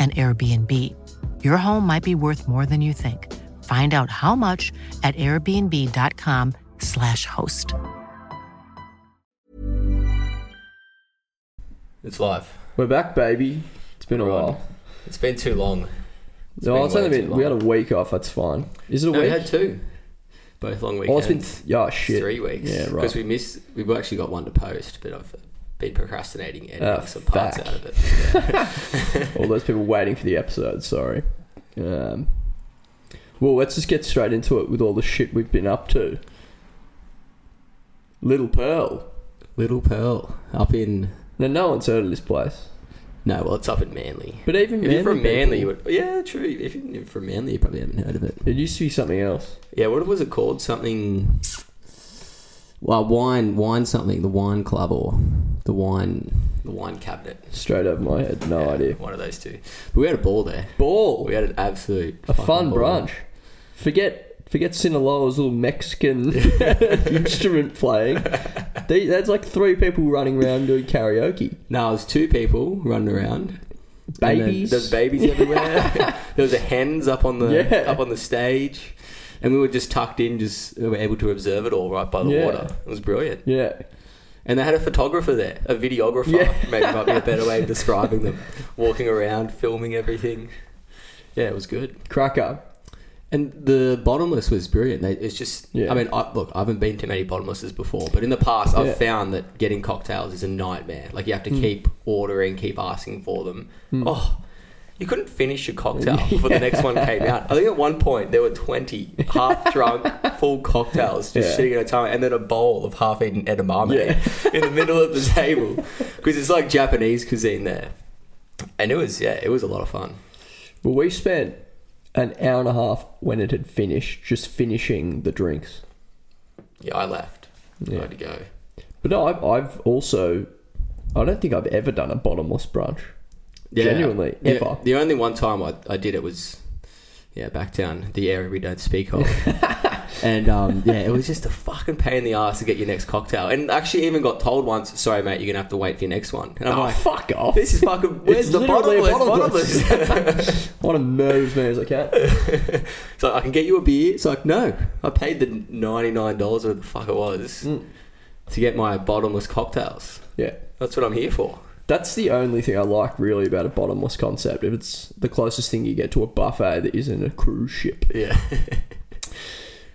an Airbnb. Your home might be worth more than you think. Find out how much at airbnb.com/slash host. It's live. We're back, baby. It's been a Right. while. It's been too long. It's no, been it's only way been. too We had a long. week off. That's fine. Is it a No, we week? had two. Both long weeks. oh, it's been. Th- yeah, shit. three weeks. Yeah, right. Because we missed. We've actually got one to post, but I've been procrastinating editing Ah, some parts out of it. All those people waiting for the episode. Sorry. Um, well, let's just get straight into it with all the shit we've been up to. Little Pearl. Little Pearl up in. Now, no one's heard of this place, No, well, it's up in Manly. but even If you're from Manly Manly, you people- would. Yeah, true. If you're from Manly, you probably haven't heard of it. it used to be something else. Yeah, what was it called? Something. Well, wine, wine something. The wine club or the wine, the wine cabinet. Straight over my head, no Yeah, idea. One of those two. But we had a ball there. Ball. We had an absolute a fucking fun ball. brunch. Forget forget Sinaloa's little Mexican instrument playing. They, that's like three people running around doing karaoke. No, it was two people running around. And then Babies. There's babies everywhere. there was a hens up on the Yeah. up on the stage, and we were just tucked in, just we were able to observe it all right by the Yeah. water. It was brilliant. Yeah. And they had a photographer there, a videographer. Yeah. Maybe might be a better way of describing them. Walking around, filming everything. Yeah, it was good. Cracker. And the bottomless was brilliant. They, it's just, Yeah. I mean, I, look, I haven't been to many bottomlesses before, but in the past, I've found that getting cocktails is a nightmare. Like you have to hmm. keep ordering, keep asking for them. Hmm. Oh, you couldn't finish your cocktail before the next one came out. I think at one point there were twenty half drunk, full cocktails just sitting at a time, and then a bowl of half-eaten edamame in the middle of the table because it's like Japanese cuisine there. And it was, yeah, it was a lot of fun. Well, we spent an hour and a half when it had finished just finishing the drinks. Yeah, I left. I Yeah. had to go. But no, I've, I've also. I don't think I've ever done a bottomless brunch. Genuinely, the, ever. The only one time I, I did it was, yeah, back down the area we don't speak of. and um, yeah, it was just a fucking pain in the ass to get your next cocktail. And actually, even got told once, sorry, mate, you're going to have to wait for your next one. And I'm Oh, like, fuck off. this is fucking, where's It's the bottomless? bottomless. bottomless? I want to murder as many as I can. it's like, I can get you a beer. It's like, no, I paid the $99 or the fuck it was Mm. to get my bottomless cocktails. Yeah. That's what I'm here for. That's the only thing I like really about a bottomless concept. If it's the closest thing you get to a buffet that isn't a cruise ship. Yeah.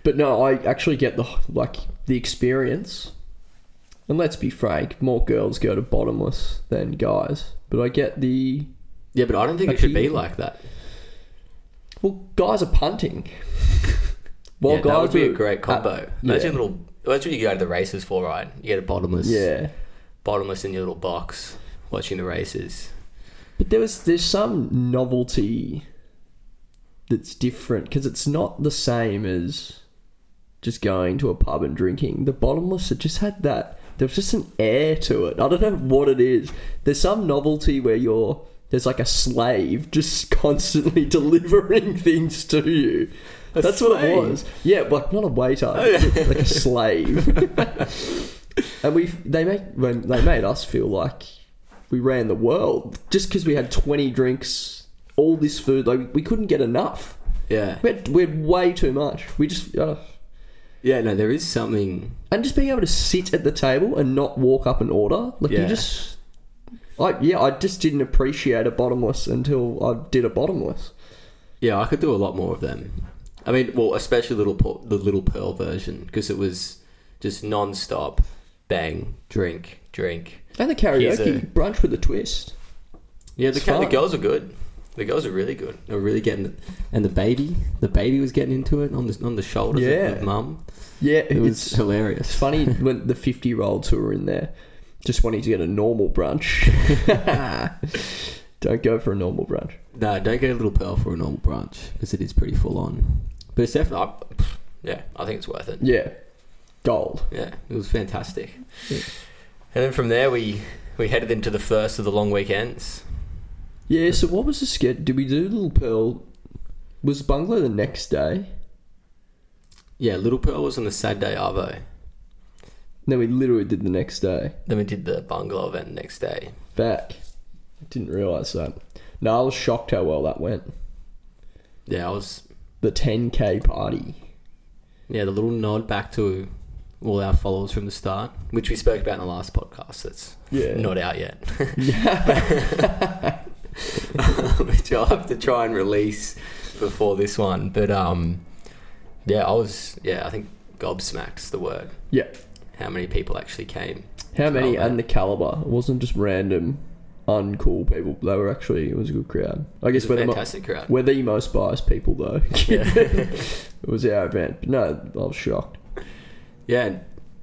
But no, I actually get the like the experience. And let's be frank, more girls go to bottomless than guys. But I get the yeah, but I don't think it should be like that. well, guys are punting. While yeah, that would be a great combo. uh, Imagine yeah. little. That's what you go to the races for, right? You get a bottomless, Yeah, bottomless in your little box, watching the races. but there was there's some novelty that's different because it's not the same as just going to a pub and drinking. The bottomless it just had that. There was just an air to it. I don't know what it is. There's some novelty where you're there's like a slave just constantly delivering things to you. That's what it was. Yeah, like not a waiter, oh, like a slave. and we they make when they made us feel like we ran the world just because we had 20 drinks, all this food. Like we couldn't get enough. Yeah. We had, we had way too much. We just uh, Yeah, no, there is something. and just being able to sit at the table and not walk up and order. Like Yeah. you just, like yeah, I just didn't appreciate a bottomless until I did a bottomless. Yeah, I could do a lot more of them. I mean, well, especially little the little pearl version because it was just non-stop, bang, drink, drink. And the karaoke a- brunch with a twist. Yeah, the, ca- the girls are good. The girls are really good. They're really getting it. And the baby, the baby was getting into it on the on the shoulders of- Yeah. of mum. Yeah, It was it's hilarious. It's funny when the 50 year olds who were in there just wanting to get a normal brunch. Don't go for a normal brunch. No, don't get a little pearl for a normal brunch because it is pretty full on. But it's definitely, I- yeah, I think it's worth it. Yeah. Gold. Yeah, it was fantastic. And then from there, we we headed into the first of the long weekends. Yeah, so what was the sketch? Did we do Little Pearl? Was Bungalow the next day? Yeah, Little Pearl was on the Saturday Arvo. Then we literally did the next day. Then we did the bungalow event the next day. Back. Didn't realise that. No, I was shocked how well that went. Yeah, I was. The 10k party. Yeah, the little nod back to all our followers from the start, which we spoke about in the last podcast. That's Yeah. not out yet. which I'll have to try and release before this one. But um, yeah, I was. Yeah, I think gobsmack's the word. Yeah. How many people actually came? How many and the caliber? It wasn't just random, uncool people. They were actually, it was a good crowd. I guess we're the, mo- fantastic crowd. we're the most biased people though. it was our event. But no, I was shocked. Yeah,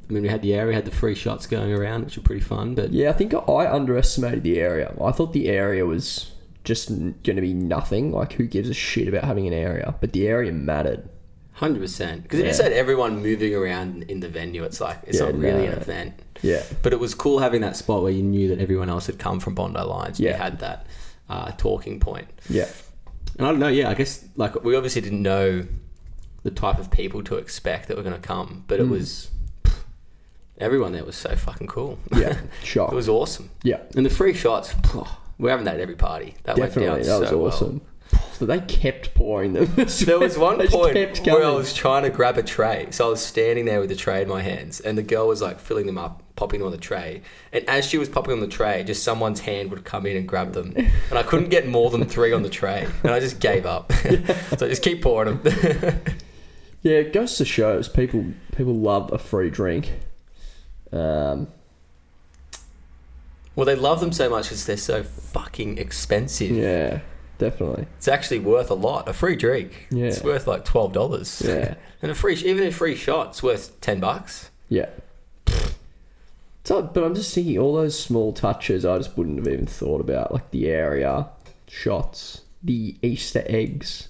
I mean, we had the area, we had the free shots going around, which were pretty fun. But Yeah, I think I underestimated the area. I thought the area was just going to be nothing. Like, who gives a shit about having an area? But the area mattered. Hundred percent. Because if you Yeah. said everyone moving around in the venue, it's like it's Yeah, not really no. an event. Yeah. But it was cool having that spot where you knew that everyone else had come from Bondi Lines. and You had that uh, talking point. Yeah. And I don't know. Yeah, I guess like we obviously didn't know the type of people to expect that were going to come, but it Mm. was everyone there was so fucking cool. Yeah. It was awesome. yeah. And the free shots, we're having that at every party. That Definitely. went That was so well. awesome. So they kept pouring them. There was one point where I was trying to grab a tray. So I was standing there with the tray in my hands, and the girl was like filling them up, popping them on the tray. And as she was popping on the tray, just someone's hand would come in and grab them. And I couldn't get more than three on the tray. And I just gave up. so I just keep pouring them. Yeah, it goes to shows people people love a free drink. Um, well, they love them so much because they're so fucking expensive. yeah, definitely. It's actually worth a lot. A free drink. Yeah. It's worth like $12. Yeah, And a free, even a free shot's worth 10 bucks. yeah. So, but I'm just thinking all those small touches I just wouldn't have even thought about, like the area, shots, the Easter eggs,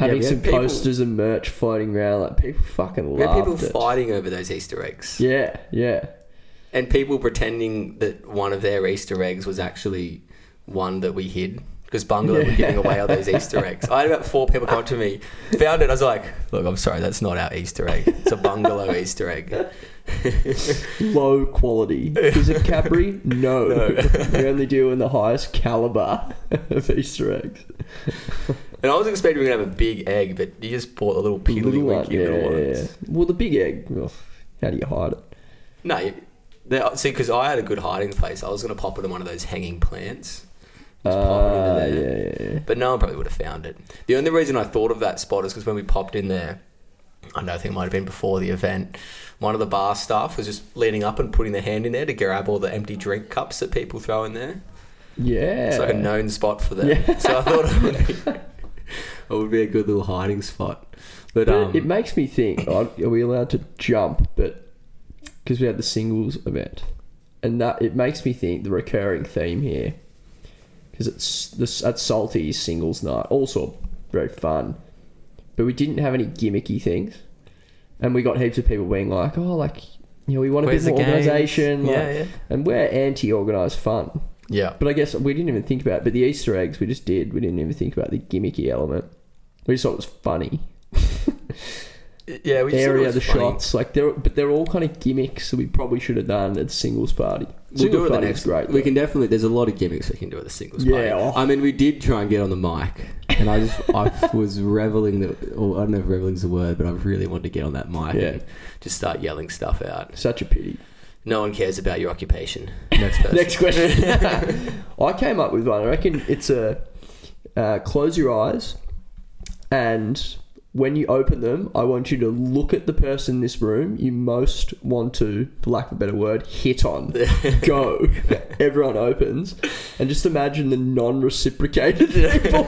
having had some people- posters and merch floating around. Like people fucking We loved people it. fighting over those Easter eggs. Yeah, yeah, And people pretending that one of their Easter eggs was actually one that we hid. Because Bungalow were giving away all those Easter eggs. I had about four people come up to me, found it. I was like, "Look, I'm sorry, that's not our Easter egg. It's a Bungalow Easter egg." low quality. Is it Cadbury? No, No. we only do in the highest caliber of Easter eggs. And I was expecting we are gonna have a big egg, but you just bought a little peely Little one, yeah, little yeah, ones. yeah. Well, the big egg. Well, how do you hide it? No, you- they- see, because I had a good hiding place. I was gonna pop it in one of those hanging plants. Just pop it into ah, there. yeah, yeah, yeah. But no one probably would have found it. The only reason I thought of that spot is because when we popped in there, I don't think it might have been before the event, one of the bar staff was just leaning up and putting their hand in there to grab all the empty drink cups that people throw in there. Yeah. It's like a known spot for them. Yeah. So I thought it would, be, it would be a good little hiding spot. But, But um, it makes me think: Are we allowed to jump? But because we had the singles event, and that it makes me think the recurring theme here, because it's this at Salty's singles night, also very fun, but we didn't have any gimmicky things, and we got heaps of people being like, "Oh, like you know, we want a Where's bit the more games?" organisation." Yeah, yeah. And we're anti-organised fun. Yeah. But I guess we didn't even think about it. But the Easter eggs we just did. We didn't even think about the gimmicky element. We just thought it was funny. Yeah, we just Area was the funny. shots, like they're but they're all kind of gimmicks that we probably should have done at singles party. We'll Single do it the party next. is great. we though. can definitely. There's a lot of gimmicks we can do at the singles Yeah, party. oh. I mean, we did try and get on the mic, and I just I was reveling. The, or I don't know if reveling's a word, but I really wanted to get on that mic and just start yelling stuff out. Such a pity. No one cares about your occupation. Next person. Next question. I came up with one. I reckon it's a uh, close your eyes, and when you open them, I want you to look at the person in this room you most want to, for lack of a better word, hit on. Go. Everyone opens, and just imagine the non-reciprocated people.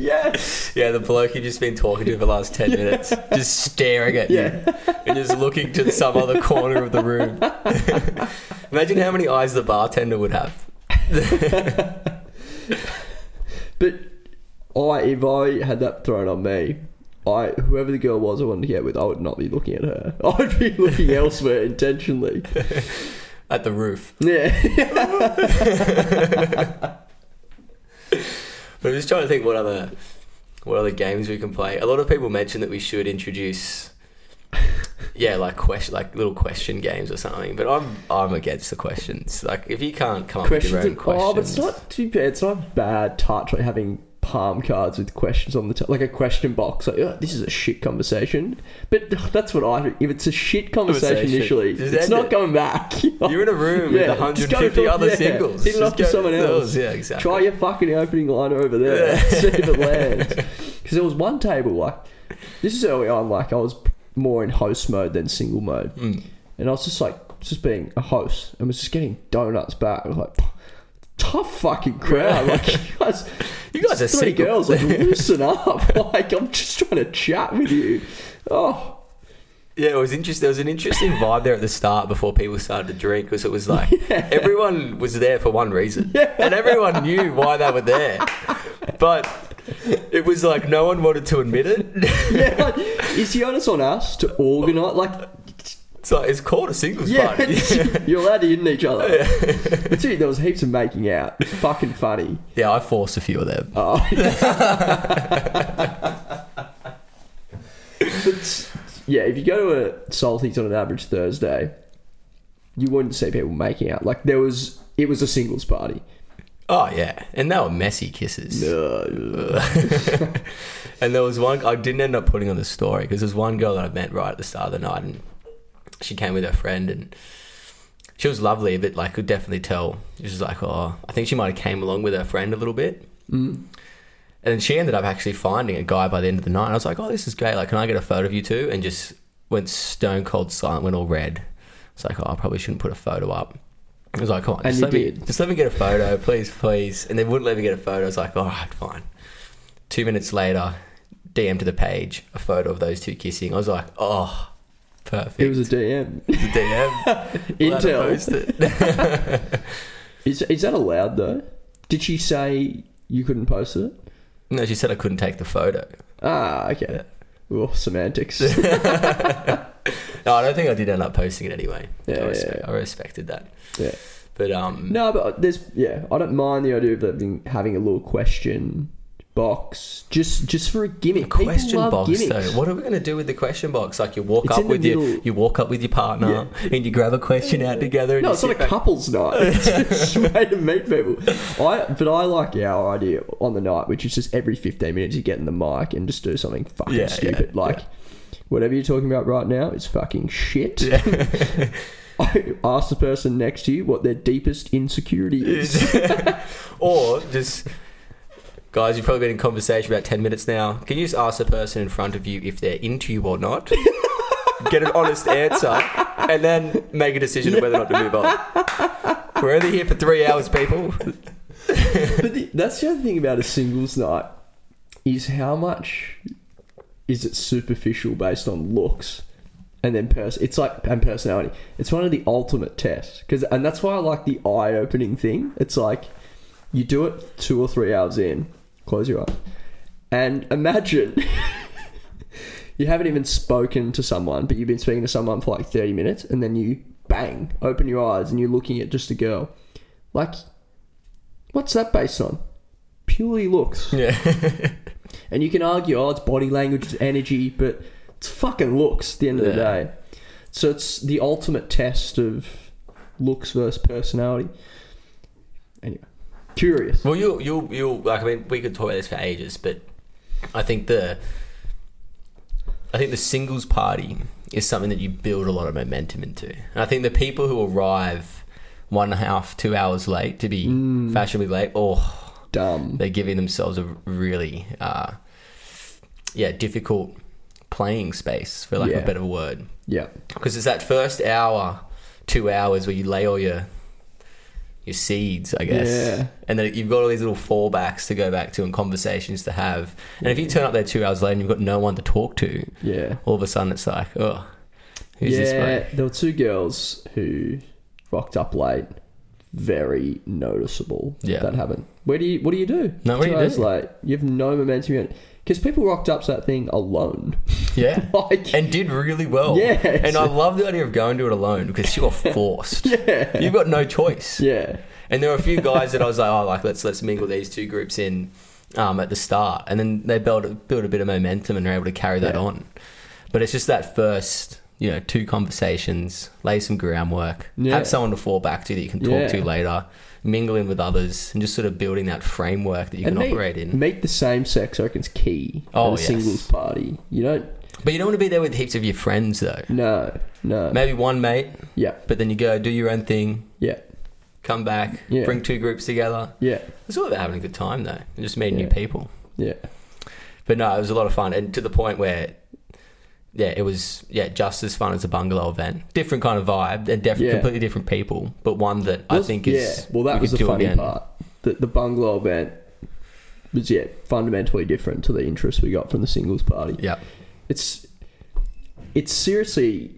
yes. Yeah, the bloke you've just been talking to for the last 10 minutes, just staring at Yeah. you and just looking to some other corner of the room. Imagine how many eyes the bartender would have. But I, if I had that thrown on me, I whoever the girl was I wanted to get with, I would not be looking at her. I would be looking elsewhere intentionally. At the roof. Yeah. But I'm just trying to think what other what other games we can play. A lot of people mention that we should introduce yeah, like question like little question games or something. But I'm I'm against the questions. Like if you can't come up with questions. your own and- questions. oh, but it's not too bad. It's not a bad touch like having palm cards with questions on the top, like a question box. Like, oh, this is a shit conversation. But that's what I. If it's a shit conversation initially, Just it's not it. going back. You're in a room with Yeah, just go 150 talk- other yeah, singles. hit it off to someone else. Yeah, exactly. Try your fucking opening line over there. See if it lands. Because there was one table like this is early on. Like I was more in host mode than single mode, Mm. and I was just like just being a host and was just getting donuts back. I was like. Tough fucking crowd. Like you guys, You guys are three single. girls. Like loosen up. Like I'm just trying to chat with you. Oh, Yeah, it was interesting. There was an interesting vibe there at the start before people started to drink because it was like everyone was there for one reason, and everyone knew why they were there, but it was like no one wanted to admit it. yeah. Like, is the onus on us to organise? Like It's like it's called a singles Yeah, party. it's- you're allowed to hit each other. But see, there was heaps of making out. It's fucking funny. yeah, I forced a few of them. Oh. but yeah, if you go to a Salties on an average Thursday, you wouldn't see people making out. Like there was, it was a singles party. Oh yeah, and they were messy kisses. And there was one I didn't end up putting on the story because there's one girl that I met right at the start of the night, and she came with her friend, and she was lovely, but like could definitely tell she was like, oh, I think she might have came along with her friend a little bit. mm. And then she ended up actually finding a guy by the end of the night. And I was like, oh, this is great. Like, can I get a photo of you two? And just went stone cold silent, went all red. It's like, oh, I probably shouldn't put a photo up. I was like, come on, just let, me, just let me get a photo, please, please. And they wouldn't let me get a photo. I was like, all right, fine. Two minutes later, DM to the page, a photo of those two kissing. I was like, oh, perfect. it was a DM. It was a DM. Intel. posted. Is, is that allowed though? Did she say you couldn't post it? no, she said I couldn't take the photo. Ah, okay. Oh, semantics. No, I don't think I did end up posting it anyway. Yeah, I, yeah, respect, yeah. I respected that. yeah. But um, No, but there's yeah, I don't mind the idea of having, having a little question box just just for a gimmick. a question box gimmicks. though. What are we going to do with the question box? Like you walk It's up with your you walk up with your partner and you grab a question out together. And No, it's not a back- couples night. It's just way to meet people. I but I like our idea on the night, which is just every fifteen minutes you get in the mic and just do something fucking Yeah, stupid. yeah, like whatever you're talking about right now is fucking shit. I ask the person next to you what their deepest insecurity is. or just guys, you've probably been in conversation about ten minutes now. Can you just ask the person in front of you if they're into you or not? Get an honest answer, and then make a decision of whether or not to move on. We're only here for three hours, people. but the, that's the other thing about a singles night is how much is it superficial based on looks and then pers- it's like and personality it's one of the ultimate tests because and that's why i like the eye-opening thing it's like you do it two or three hours in close your eyes and imagine you haven't even spoken to someone but you've been speaking to someone for like 30 minutes and then you bang open your eyes and you're looking at just a girl like What's that based on? Purely looks. Yeah. And you can argue, oh, it's body language, it's energy, but it's fucking looks at the end of the day. So it's the ultimate test of looks versus personality. Curious. Well, you'll you'll you'll like. I mean, we could talk about this for ages, but I think the I think the singles party is something that you build a lot of momentum into. And I think the people who arrive one and a half, two hours late to be Mm. fashionably late, oh, Dumb. they're giving themselves a really, uh, yeah, difficult playing space, for lack of a better word. Yeah. Because it's that first hour, two hours where you lay all your your seeds, I guess. Yeah. And then you've got all these little fallbacks to go back to and conversations to have. And if you turn up there two hours later and you've got no one to talk to, Yeah. all of a sudden it's like, oh, who's yeah, this there were two girls who rocked up late. Very noticeable. Yeah. that happened. Where do you? What do you do? No, what do you hours do? late. You have no momentum. Because people rocked up to that thing alone. Yeah. like, and did really well. Yeah, And I love the idea of going to it alone because you're forced. Yeah. You've got no choice. yeah, And there were a few guys that I was like, oh, like let's let's mingle these two groups in um, at the start, and then they build build a bit of momentum and are able to carry that Yeah. on. But it's just that first, you know, two conversations, lay some groundwork, Yeah. have someone to fall back to that you can talk Yeah. to later, mingle in with others, and just sort of building that framework that you can meet, operate in. Meet the same sex. I reckon's key. Oh, a yes. singles party. You don't. But you don't want to be there with heaps of your friends though. No, no. Maybe one mate, Yeah, but then you go do your own thing, yeah, come back, Yeah. bring two groups together. yeah, It's all about having a good time though, and just meeting new people. yeah. But no, it was a lot of fun, and to the point where, yeah, it was yeah just as fun as a bungalow event. Different kind of vibe, and definitely Yeah. completely different people, but one that I think is yeah. Well, that we was the funny again. part. The, the bungalow event was yeah fundamentally different to the interest we got from the singles party. Yeah, It's it's seriously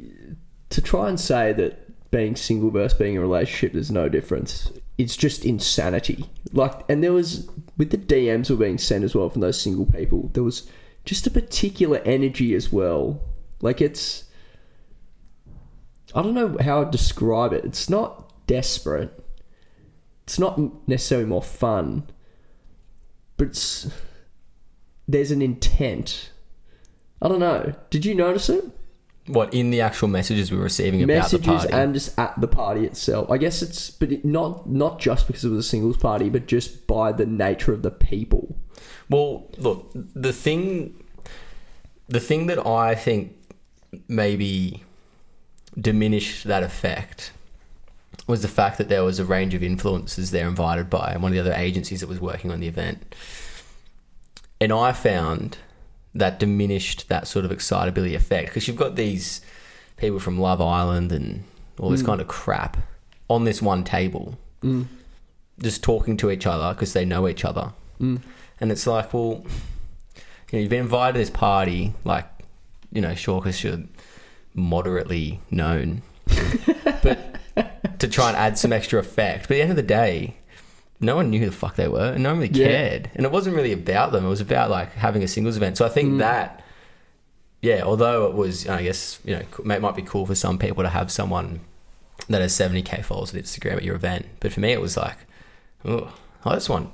to try and say that being single versus being in a relationship there's no difference. It's just insanity. Like, and there was with the DMs were being sent as well from those single people. There was just a particular energy as well. Like it's, I don't know how to describe it. It's not desperate. It's not necessarily more fun, but it's there's an intent. I don't know. Did you notice it? what in the actual messages we were receiving about the Messages party? and just at the party itself. I guess it's, but it, not not just because it was a singles party, but just by the nature of the people. Well, look, the thing, the thing that I think maybe diminished that effect was the fact that there was a range of influencers there invited by one of the other agencies that was working on the event, and I found that diminished that sort of excitability effect because you've got these people from Love Island and all this mm. kind of crap on this one table, mm. just talking to each other because they know each other. Mm. And it's like, well, you know, you've been invited to this party, like, you know, sure, because you're moderately known, but to try and add some extra effect. But at the end of the day, no one knew who the fuck they were, and no one really Yeah. cared. And it wasn't really about them; it was about like having a singles event. So I think mm. that, yeah, although it was, I guess, you know, it might be cool for some people to have someone that has seventy k followers on Instagram at your event, but for me, it was like, oh, I just want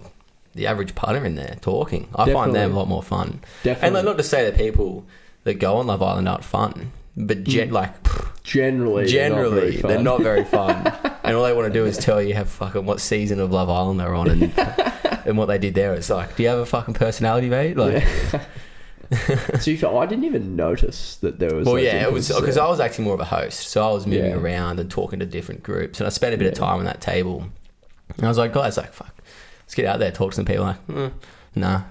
the average punter in there talking. I find them a lot more fun. Definitely. And like, not to say that people that go on Love Island aren't fun, but gen- like Generally, generally they're not not very fun, and all they want to do is tell you how fucking what season of Love Island they're on and and what they did there. It's like, do you have a fucking personality, mate? Like, very fun. So you felt, I didn't even notice that there was. well, yeah, it was because. I was actually more of a host, so I was moving Yeah. around and talking to different groups, and I spent a bit of time on that table. And I was like, guys, like, fuck, let's get out there, talk to some people. Like, mm, nah. I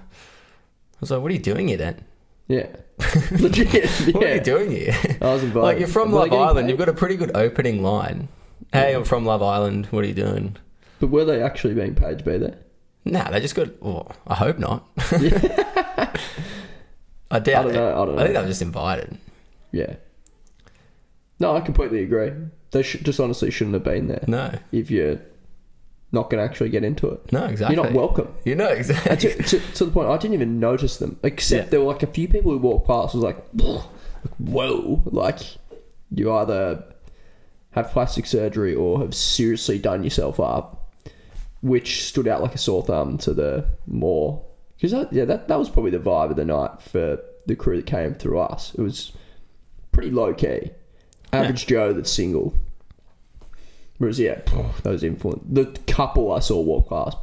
was like, what are you doing here then? Yeah, legit. Yeah. What are you doing here? I was invited. like, you're from Were Love Island. paid? You've got a pretty good opening line. Hey, I'm from Love Island. What are you doing? But were they actually being paid to be there? Nah, they just got. Well, I hope not. I I doubt don't it. know. I don't I think they were just invited. Yeah. No, I completely agree. They should just honestly shouldn't have been there. No, If you're not going to actually get into it, no, exactly. you're not welcome. You know exactly. to, to, to the point, I didn't even notice them. Except Yeah. there were like a few people who walked past. Was like, whoa! Like you either have plastic surgery or have seriously done yourself up. which stood out like a sore thumb to the more because that, yeah that that was probably the vibe of the night for the crew that came through us. It was pretty low key, average Joe that's single. Whereas yeah, oh. those influence the couple I saw walk past,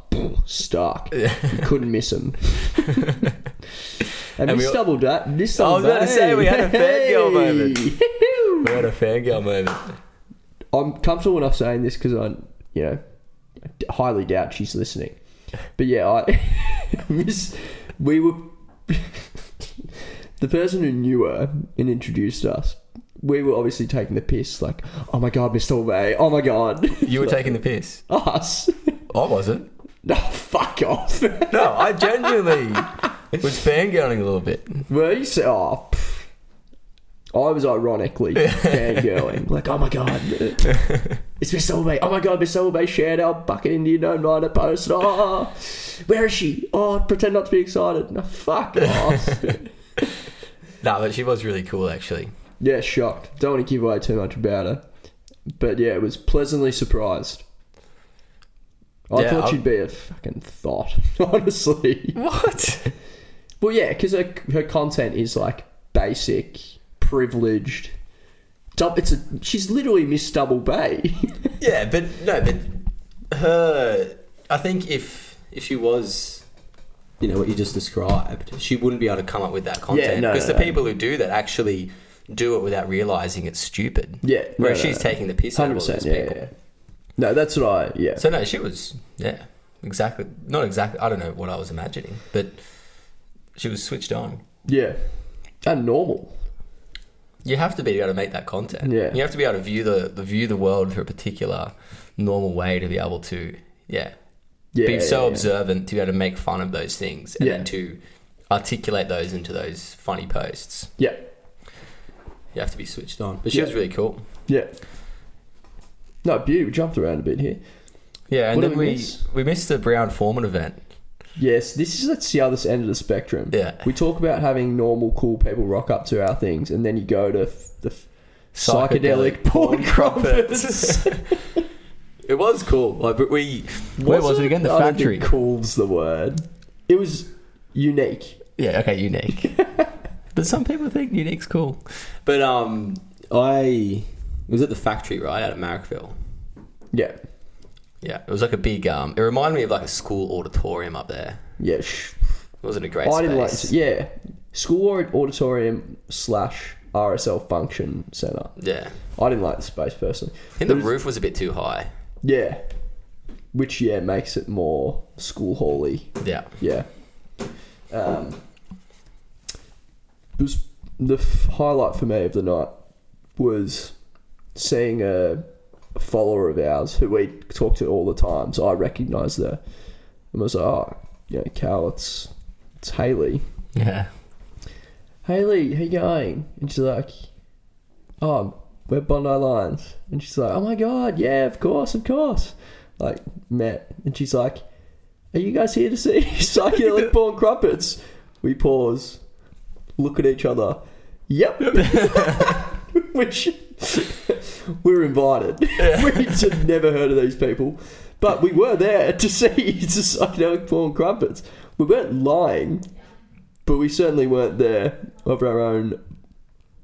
stuck. You couldn't miss them. and, And we Double that. Miss I was about to say, we had a fangirl moment. We had a fangirl moment. I'm comfortable enough saying this because I, you know, I highly doubt she's listening. But yeah, I miss. We were the person who knew her and introduced us. We were obviously taking the piss, like, "Oh my god, Mr. Obey! Oh my god, You were taking the piss. us!" I wasn't. no, fuck off. No, I genuinely was fangirling a little bit. Were you say, "Oh"? pff. I was ironically fangirling, like, "Oh my god, it's Miss Obey! Oh my god, Miss Obey shared our bucket Indian Home Diner post. Oh, where is she? Oh, pretend not to be excited. No, fuck off." No, but she was really cool actually. Yeah, shocked. Don't want to give away too much about her. But yeah, it was pleasantly surprised. I Yeah, thought I'm- she'd be a fucking thought, honestly. What? Well, yeah, because her, her content is like basic, privileged. Dub- It's a she's literally Miss Double Bay. Yeah, but no, but her. I think if if she was, you know, what you just described, she wouldn't be able to come up with that content no, because no, the no. people who do that actually do it without realizing it's stupid. Yeah, no, whereas no, she's no. taking the piss out of all those yeah, people. yeah. No, that's what I yeah. So no, she was yeah, exactly. Not exactly. I don't know what I was imagining, but she was switched on. yeah. And normal. You have to be able to make that content. Yeah. You have to be able to view the, the view the world through a particular normal way to be able to yeah, Yeah. be so yeah, yeah. observant to be able to make fun of those things and then to articulate those into those funny posts. Yeah. You have to be switched on. But she Yeah. was really cool. Yeah. No, beauty. We jumped around a bit here. Yeah, and What then we we miss? we missed the Brown-Forman event. Yes, this is that's the other end of the spectrum. Yeah. We talk about having normal, cool people rock up to our things, and then you go to f- the f- psychedelic, porn crumpets. It was cool. Like, but we where was it again? The I factory. cool's the word. It was unique. Yeah, okay, unique. but some people think unique's cool. But um, I was at the factory right out at Marrickville. Yeah. Yeah, it was like a big. Um, it reminded me of like a school auditorium up there. Yeah. Sh- It wasn't a great I didn't like. space. Yeah. School auditorium slash RSL function center. yeah, I didn't like the space personally. I think the roof was a bit too high. Yeah. Which yeah makes it more school hally. Yeah, Yeah. Um, it was the f- highlight for me of the night was seeing a follower of ours who we talk to all the time. So I recognised her and was like, "Oh, you know, Cal, it's it's Haley. yeah. Haley, how you going?" And she's like, "Oh, we're Bondi Lions." And she's like, "Oh my god, yeah, of course, of course." Like met, and she's like, "Are you guys here to see psychedelic porn crumpets?" We pause, look at each other. Yep. Which we were invited. We'd never heard of these people, but we were there to see the psychedelic porn crumpets. We weren't lying, but we certainly weren't there of our own.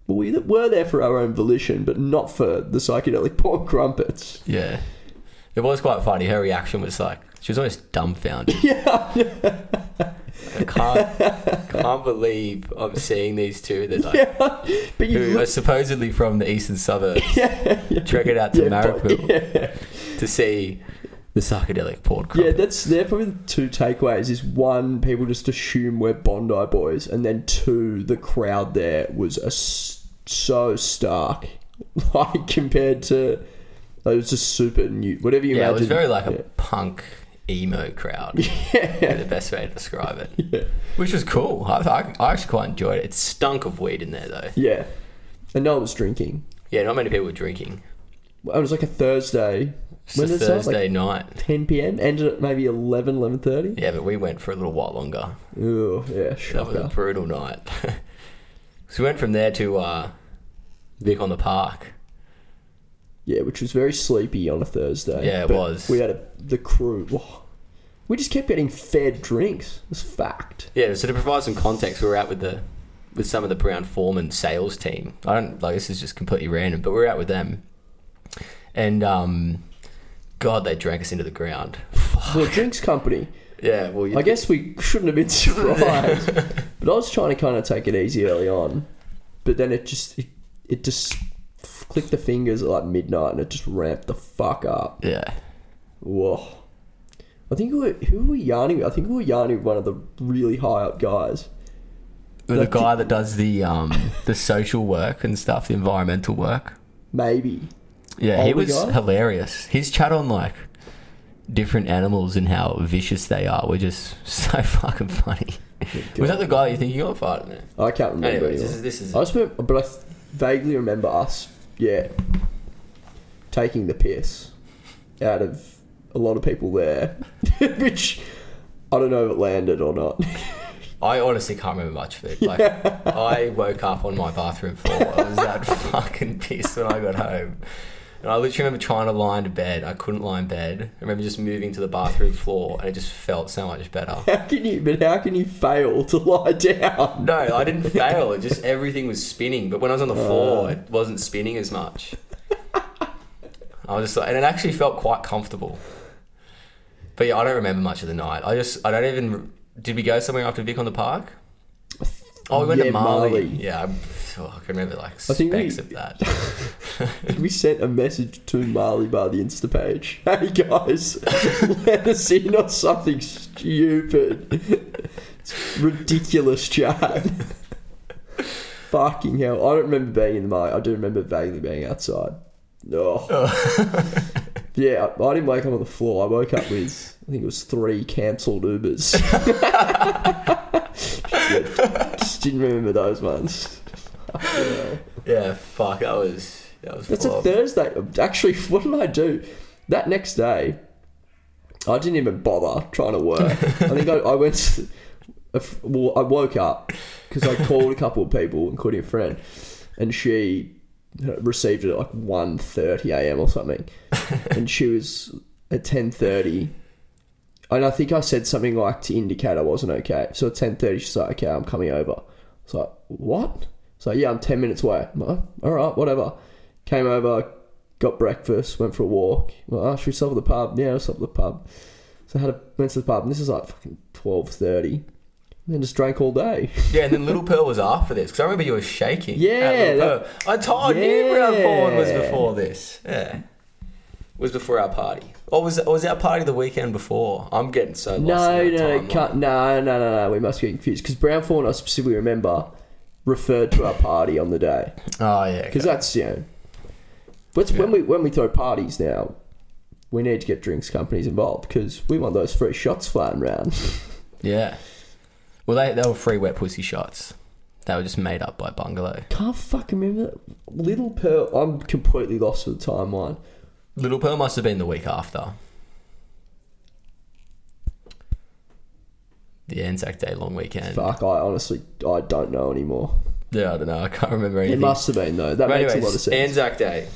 Well, we were there for our own volition, but not for the psychedelic porn crumpets. Yeah. It was quite funny. Her reaction was like she was almost dumbfounded. Yeah, I can't can't believe I'm seeing these two that like yeah. But you who look, are supposedly from the eastern suburbs yeah, yeah. trekking out to Yeah, Marrickville yeah. to see the psychedelic porn Yeah, that's they're probably the two takeaways. Is one, people just assume we're Bondi boys, and then two, the crowd there was a so stark, like compared to it was just super new. Whatever you yeah, it was very like a yeah. punk emo crowd. Yeah. the best way to describe it. Yeah. Which was cool. I, I, I actually quite enjoyed it. It stunk of weed in there though. Yeah, and no one was drinking. Yeah, not many people were drinking. It was like a Thursday. It's When a did it start? Thursday Like night. 10 p.m. Ended at maybe 11, 11.30. Yeah, but we went for a little while longer. Ooh, yeah, That was a brutal night. so we went from there to uh, Vic on the Park. Yeah, which was very sleepy on a Thursday. Yeah, it but was. We had a, the crew. oh, We just kept getting fed drinks. It's fact. Yeah, so to provide some context, we were out with the with some of the Brown-Forman sales team. I don't like this is just completely random, but we were out with them, and um, God, they drank us into the ground. The drinks company. Yeah, well, I guess we shouldn't have been surprised. but I was trying to kind of take it easy early on. But then it just it, it just clicked the fingers at like midnight and it just ramped the fuck up. yeah, Whoa. I think we were, who were we yarning with? I think we were yarning with one of the really high up guys. with Like, the guy that does the um the social work and stuff, the environmental work. Maybe. Yeah, he was guy? hilarious. His chat on like different animals and how vicious they are were just so fucking funny. Was that the guy you think you got fighting there? I can't remember. Anyways, this is- this is- I just remember, but I vaguely remember us, yeah, taking the piss out of a lot of people there, which I don't know if it landed or not. I honestly can't remember much of it. Like, I woke up on my bathroom floor. I was that fucking pissed when I got home. And I literally remember trying to lie in bed. I couldn't lie in bed. I remember just moving to the bathroom floor and it just felt so much better. How can you? But how can you fail to lie down? No, I didn't fail. It just everything was spinning. But when I was on the floor, uh. it wasn't spinning as much. I was just like, and it actually felt quite comfortable. But yeah, I don't remember much of the night. I just, I don't even. Did we go somewhere after Vic on the park? Oh, we went Yeah, to Marly. Marly. Yeah, I, oh, I can remember like I think we- of that. We sent a message to Marly by the Insta page. Hey guys, let us in on something stupid. It's ridiculous chat. Fucking hell. I don't remember being in the Marly. I do remember vaguely being outside. Oh. oh. yeah, I, I didn't wake up on the floor. I woke up with, I think it was three cancelled Ubers. Yeah, just didn't remember those ones. Yeah, fuck, that was That's a. Thursday. Actually, what did I do? That next day, I didn't even bother trying to work. I think I, I went. to- Well, I woke up because I called a couple of people, including a friend, and she uh, received it at like 1.30 a.m. or something, and she was at ten thirty. And I think I said something like to indicate I wasn't okay. So at ten thirty, she's like, "Okay, I'm coming over." It's like, "What?" So yeah, I'm ten minutes away. Like, oh, All right, whatever. Came over, got breakfast, went for a walk. Well, oh, should we stop at the pub? Yeah, let's stop at the pub. So I had a, went to the pub, and this is like fucking twelve thirty. Then just drank all day. Yeah, and then Little Pearl was after this because I remember you were shaking. Yeah, that- Pearl. I told you Brown Fawn was before this. Yeah, was before our party. Or was or was our party the weekend before? I'm getting so lost. No, no, can't, no, no, no, no. We must be confused because Brown Fawn, I specifically remember, referred to our party on the day Oh yeah, because okay. that's you know. Let's, When we when we throw parties now, we need to get drinks companies involved because we want those free shots flying around. yeah. Well, they they were free wet pussy shots. They were just made up by Bungalow. Can't fucking remember. that. Little Pearl. I'm completely lost with the timeline. Little Pearl must have been the week after. The Anzac Day long weekend. Fuck, I honestly I don't know anymore. Yeah, I don't know. I can't remember anything. It must have been though. That But makes anyways, a lot of sense. Anzac Day.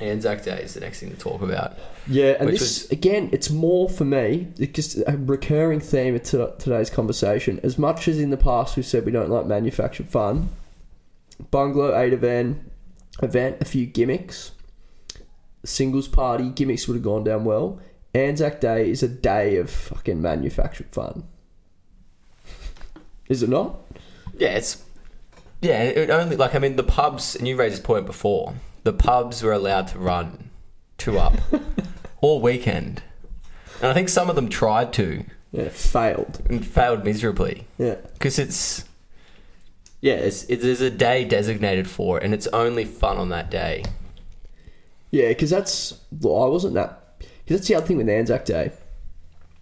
Anzac Day is the next thing to talk about. Yeah, and this was- again, it's more for me. It's just a recurring theme of to- today's conversation. As much as in the past we've said we don't like manufactured fun, bungalow eight event, event a few gimmicks, singles party gimmicks would have gone down well. Anzac Day is a day of fucking manufactured fun. Is it not? Yeah, it's yeah. It it only like I mean the pubs, and you raised this point before. The pubs were allowed to run two up all weekend, and I think some of them tried to Yeah, failed. and failed miserably Yeah. because it's yeah, it's, it, there's a day designated for it, and it's only fun on that day. Yeah, because that's well, I wasn't that. Because that's the other thing with Anzac Day.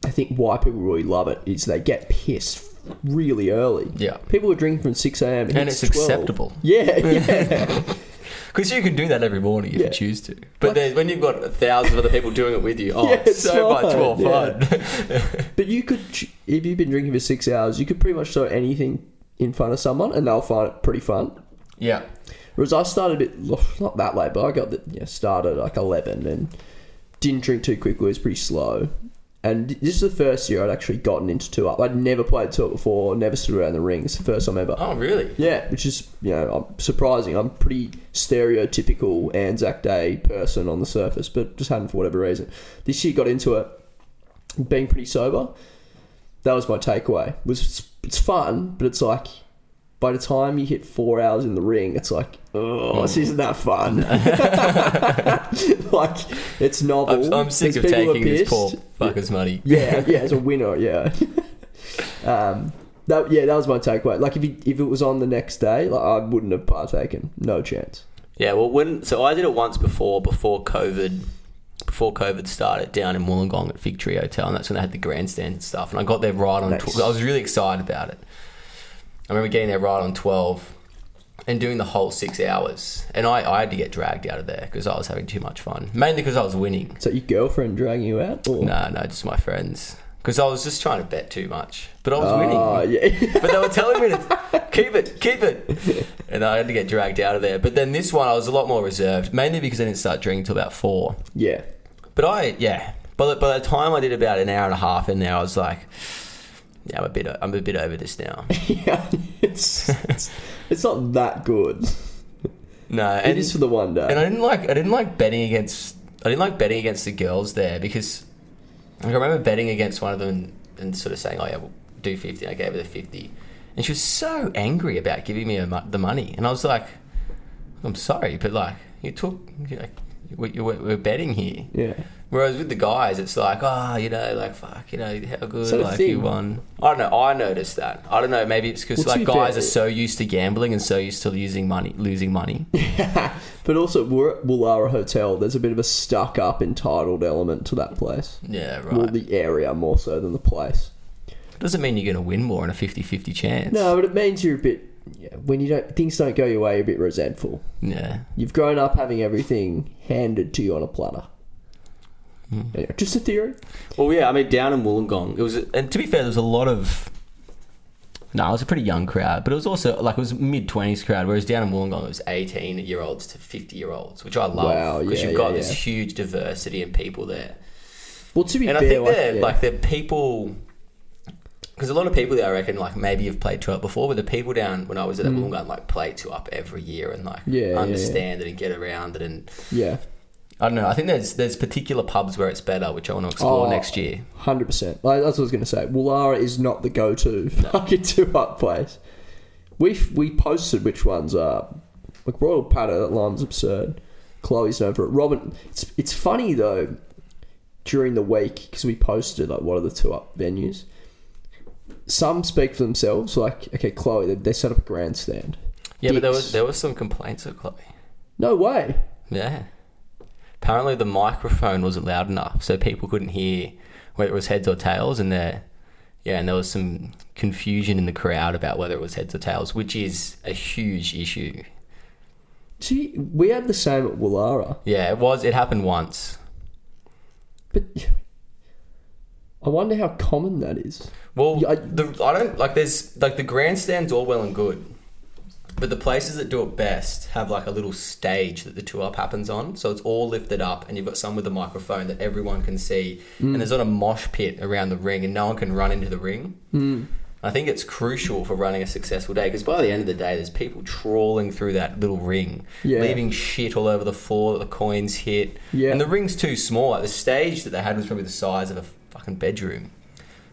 I think why people really love it is they get pissed really early. Yeah. people are drinking from six a.m. And it's 12. acceptable. Yeah, yeah, Because you can do that every morning if Yeah. you choose to. But when you've got a thousand other people doing it with you, oh, Yeah, it's it's so much more yeah. fun. but you could, if you've been drinking for six hours, you could pretty much throw anything in front of someone, and they'll find it pretty fun. yeah. Whereas I started a bit not that late, but I got the yeah, started like eleven and didn't drink too quickly. It was pretty slow, And this is the first year I'd actually gotten into two up. I'd never played two up before, never stood around the ring. It's the first time ever. Oh, really? Yeah, which is you know I'm surprising. I'm pretty stereotypical Anzac Day person on the surface, but just hadn't for whatever reason. This year got into it, being pretty sober. That was my takeaway. Was it's fun, but it's like by the time you hit four hours in the ring, it's like, oh, this isn't that fun. like it's novel. I'm, I'm sick There's of people who are taking this poor fucker's money. Yeah, yeah, as a winner, yeah. um, that yeah, that was my takeaway. Like if he, if it was on the next day, like I wouldn't have partaken. No chance. Yeah, well, when so I did it once before, before COVID, before COVID started, down in Wollongong at Fig Tree Hotel, and that's when they had the grandstand and stuff. And I got there right on. Nice. Tw- I was really excited about it. I remember getting there right on twelve, and doing the whole six hours. And I, I had to get dragged out of there because I was having too much fun, mainly because I was winning. So your girlfriend dragging you out? Or? No, no, just my friends. Because I was just trying to bet too much, but I was Oh, winning. yeah. But they were telling me to keep it, keep it. And I had to get dragged out of there. But then this one, I was a lot more reserved, mainly because I didn't start drinking till about four. yeah. But I, yeah. By the, by the time I did about an hour and a half in there, I was like, yeah, I'm a bit, I'm a bit over this now. yeah. It's, it's it's not that good. No, It and, is for the one day. and I didn't like, I didn't like betting against, I didn't like betting against the girls there because like, I remember betting against one of them and, and sort of saying, oh yeah, we'll do fifty. I gave her the fifty, and she was so angry about giving me mo- the money, and I was like, I'm sorry, but like you took, we- we're, we're betting here. yeah. Whereas with the guys, it's like, oh, you know, like fuck, you know, how good, that a like thing? you won. I don't know. I noticed that. I don't know. Maybe it's because Well, like guys fair- are so used to gambling and so used to using money, losing money. But also, we're at Woollahra Hotel. There's a bit of a stuck up, entitled element to that place. yeah, right. Well, the area more so than the place. Doesn't mean you're going to win more in a 50-50 chance. No, but it means you're a bit. Yeah, when you don't things don't go your way, you're a bit resentful. Yeah. You've grown up having everything handed to you on a platter. Yeah, just a theory. Well, yeah. I mean, down in Wollongong, it was, and to be fair, there was a lot of. No, it was a pretty young crowd, but it was also like it was mid twenties crowd. Whereas down in Wollongong, it was eighteen year olds to fifty year olds, which I love Wow, because yeah, you've got yeah, this huge diversity in people there. Well, to be fair. And I think like, they're like they're people because a lot of people there, I reckon, like maybe you've played two up before, but the people down when I was at that Wollongong like play two up every year and like Mm. Understand it and get around it. And yeah, I don't know. I think there's there's particular pubs where it's better, which I want to explore Oh, next year. hundred percent. Like that's what I was going to say. Woollahra is not the go-to fucking two-up place. We we posted which ones are. Like Royal Pato, that line's absurd. Chloe's known for it. Robin, it's it's funny though. During the week, because we posted like what are the two-up venues. Some speak for themselves. Like okay, Chloe, they, they set up a grandstand. Yeah, but there Dicks. was there was some complaints of Chloe. No way. Yeah. Apparently the microphone wasn't loud enough, so people couldn't hear whether it was heads or tails, and there, yeah, and there was some confusion in the crowd about whether it was heads or tails, which is a huge issue. See, we had the same at Woollahra, Yeah, it was. It happened once. but I wonder how common that is. Well, I- the, I don't like. There's like the grandstands all well and good, but the places that do it best have like a little stage that the two up happens on. So it's all lifted up, and you've got some with a microphone that everyone can see, and there's not a mosh pit around the ring, and no one can run into the ring. Mm. I think it's crucial for running a successful day because by the end of the day, there's people trawling through that little ring, Yeah. leaving shit all over the floor that the coins hit. Yeah. And the ring's too small. Like the stage that they had was probably the size of a fucking bedroom.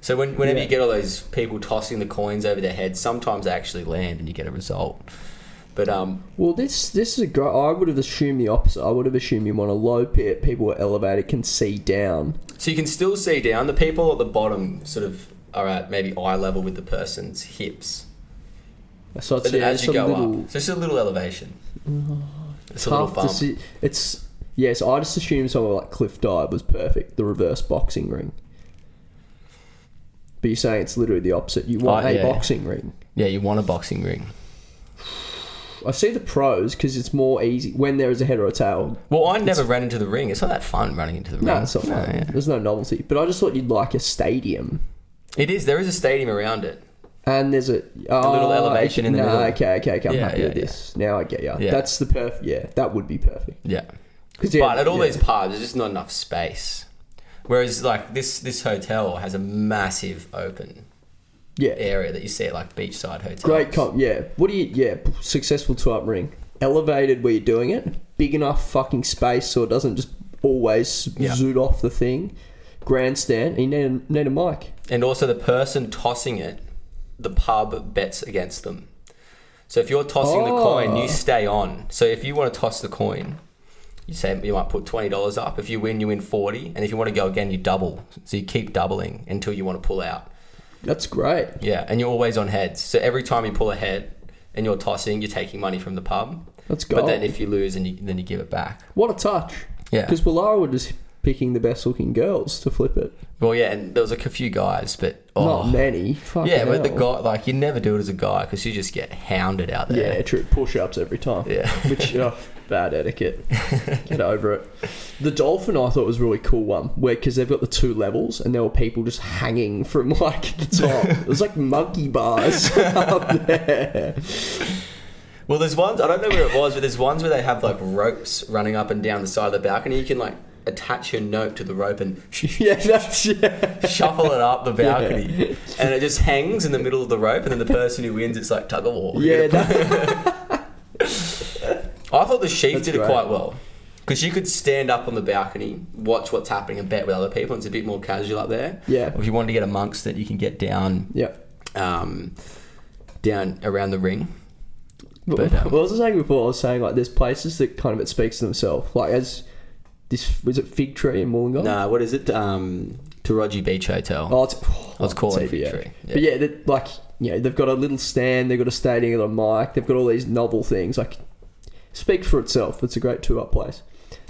So when, whenever Yeah. you get all those people tossing the coins over their heads, sometimes they actually land and you get a result. But um, Well, this this is a great. I would have assumed the opposite. I would have assumed you want a low pit. People who are elevated can see down. so you can still see down. The people at the bottom sort of are at maybe eye level with the person's hips. So it's, But yeah, as you a go little up, so it's a little elevation. It's a little bump. see. It's yes. I just assumed somewhere like Cliff Dive was perfect. The reverse boxing ring. But you're saying it's literally the opposite. You want Oh, a yeah. boxing ring. Yeah, you want a boxing ring. I see the pros because it's more easy when there is a head or a tail. Well, I never ran into the ring. It's not that fun running into the ring. No, it's not fun. Yeah. There's no novelty. But I just thought you'd like a stadium. It is. There is a stadium around it. And there's a, oh, little elevation in the no, middle. Okay, okay, okay. I'm Yeah, happy yeah, with yeah. this. Now I get you. Yeah. That's the perfect. Yeah, that would be perfect. Yeah. 'Cause, yeah, but at all yeah. these pubs, there's just not enough space. Whereas like this this hotel has a massive open Yeah. area that you see at like beachside hotels. Great comp. Yeah. What do you? Yeah. Successful two up ring. Elevated where you're doing it. Big enough fucking space so it doesn't just always Yeah. zoot off the thing. Grandstand. You need a, need a mic. And also the person tossing it, the pub bets against them. So if you're tossing the coin, Oh. you ah. stay on. So if you want to toss the coin, you say you might put twenty dollars up. If you win, you win forty, and if you want to go again, you double. So you keep doubling until you want to pull out. That's great. Yeah, and you're always on heads. So every time you pull a head and you're tossing, you're taking money from the pub. Let's go. But then if you lose, and you, then you give it back. what a touch. Yeah. Because Woollahra were just picking the best looking girls to flip it. Well, yeah, and there was like a few guys, but oh, Not many. Fucking yeah, but the guy like you never do it as a guy because you just get hounded out there. Yeah, true. Push ups every time. Yeah. Which, oh, bad etiquette. Get over it. The dolphin I thought was a really cool one, where because they've got the two levels and there were people just hanging from like the top. it was like monkey bars up there. Well, there's ones I don't know where it was, but there's ones where they have like ropes running up and down the side of the balcony. You can like attach your note to the rope and Yeah, yeah. shuffle it up the balcony, and it just hangs in the middle of the rope. And then the person who wins, it's like tug of war. Yeah, that, I thought the Sheaf That's did it great. quite well because you could stand up on the balcony, watch what's happening, and bet with other people. It's a bit more casual up there. Yeah. If you wanted to get amongst it, you can get down, yeah. um, down around the ring. But, um, what was I saying before? I was saying like there's places that kind of it speaks to themselves. Like as this was it Fig Tree in Wollongong? Nah, what is it? Um, Towradgi Beach Hotel. Oh, it's, Let's call it Fig yeah. Tree. Yeah. But yeah, like you know, they've got a little stand, they've got a stadium, a mic, they've got all these novel things. Like, speak for itself. It's a great two up place.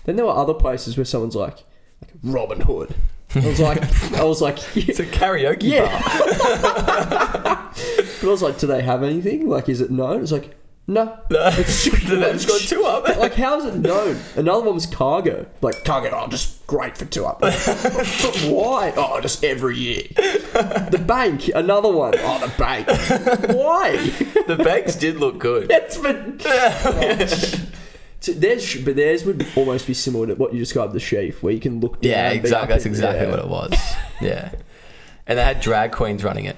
Then there were other places where someone's like, like Robin Hood. I was like, I was like, It's a karaoke yeah. bar. but I was like, do they have anything? Like, is it known? It's like, no. No, they've got two up. Like, how is it known? Another one was cargo. Like, cargo, oh, just great for two up. but why? Oh, just every year. The bank, another one. Oh, the bank. Why? the banks did look good. It's been. So there's, but theirs would almost be similar to what you described the sheaf, where you can look down. Yeah, be exactly. up That's in- exactly what it was. Yeah, and they had drag queens running it.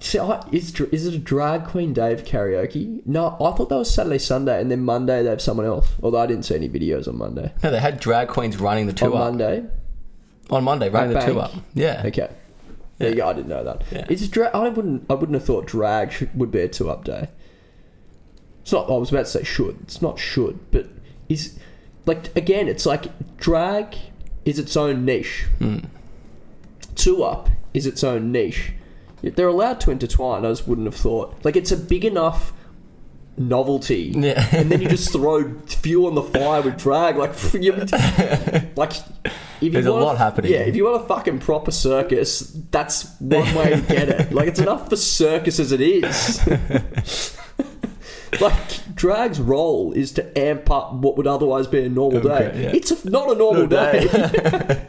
So, I- is, is it a drag queen day of karaoke? No, I thought that was Saturday, Sunday, and then Monday they have someone else. Although I didn't see any videos on Monday. No, they had drag queens running the two on up Monday, on Monday, running the two up. Yeah, okay. There you go. I didn't know that. Yeah. It's dra- I wouldn't. I wouldn't have thought drag should, would be a two up day. It's not. I was about to say should. It's not should, but is like again. It's like drag is its own niche. Hmm. Two up is its own niche. They're allowed to intertwine. I just wouldn't have thought. Like it's a big enough novelty, Yeah. and then you just throw fuel on the fire with drag. Like you, like if you There's a want lot happening. Yeah, if you want a fucking proper circus, that's one way to get it. Like it's enough for circus as it is. like drag's role is to amp up what would otherwise be a normal day. Yeah. It's a, not a normal day.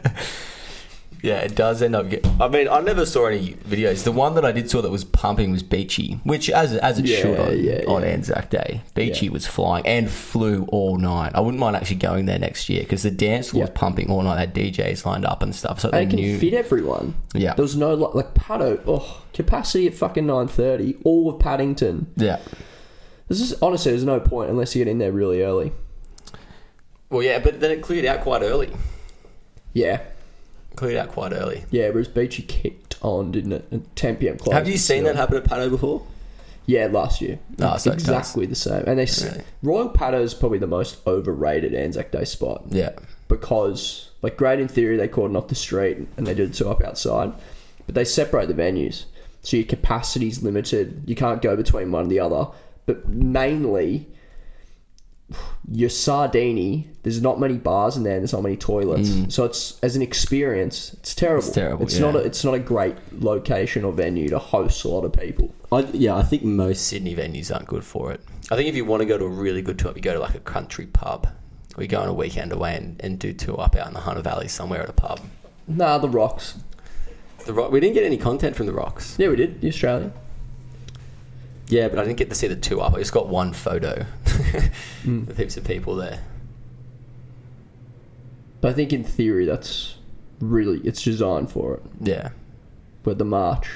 yeah, it does end up. Get, I mean, I never saw any videos. The one that I did saw that was pumping was Beachy, which as as it Yeah, should on, yeah, on yeah. Anzac Day. Beachy was flying and flew all night. I wouldn't mind actually going there next year because the dance floor was pumping all night. They had DJs lined up and stuff, so they can knew. fit everyone. Yeah. There was no like, like Pato. Oh, capacity at fucking nine thirty. All of Paddington. yeah. This is honestly, there's no point unless you get in there really early. Well, yeah, but then it cleared out quite early. Yeah, Cleared out quite early. yeah. Whereas Beachy kicked on, didn't it? At ten pm close. Have you seen that happen at Pato before? Yeah, last year. Oh, so it's exactly the same. And they Really? Royal Pato is probably the most overrated Anzac Day spot Yeah. because, like, great in theory, they cordon off the street and they did two up outside, but they separate the venues, so your capacity's limited. You can't go between one and the other. But mainly, your Sardini, there's not many bars in there, and there's not many toilets. So it's as an experience, it's terrible. Mm. It's terrible, It's not. A, it's not a great location or venue to host a lot of people. I, yeah, I think most Sydney venues aren't good for it. I think if you want to go to a really good tour, you go to like a country pub. We go on a weekend away and, and do two up out in the Hunter Valley somewhere at a pub. Nah, the Rocks. The Rock, we didn't get any content from the Rocks. Yeah, we did. The Australian. Yeah, but I didn't get to see the two up. I just got one photo with heaps of people there. But I think in theory that's really it's designed for it. Yeah. But the march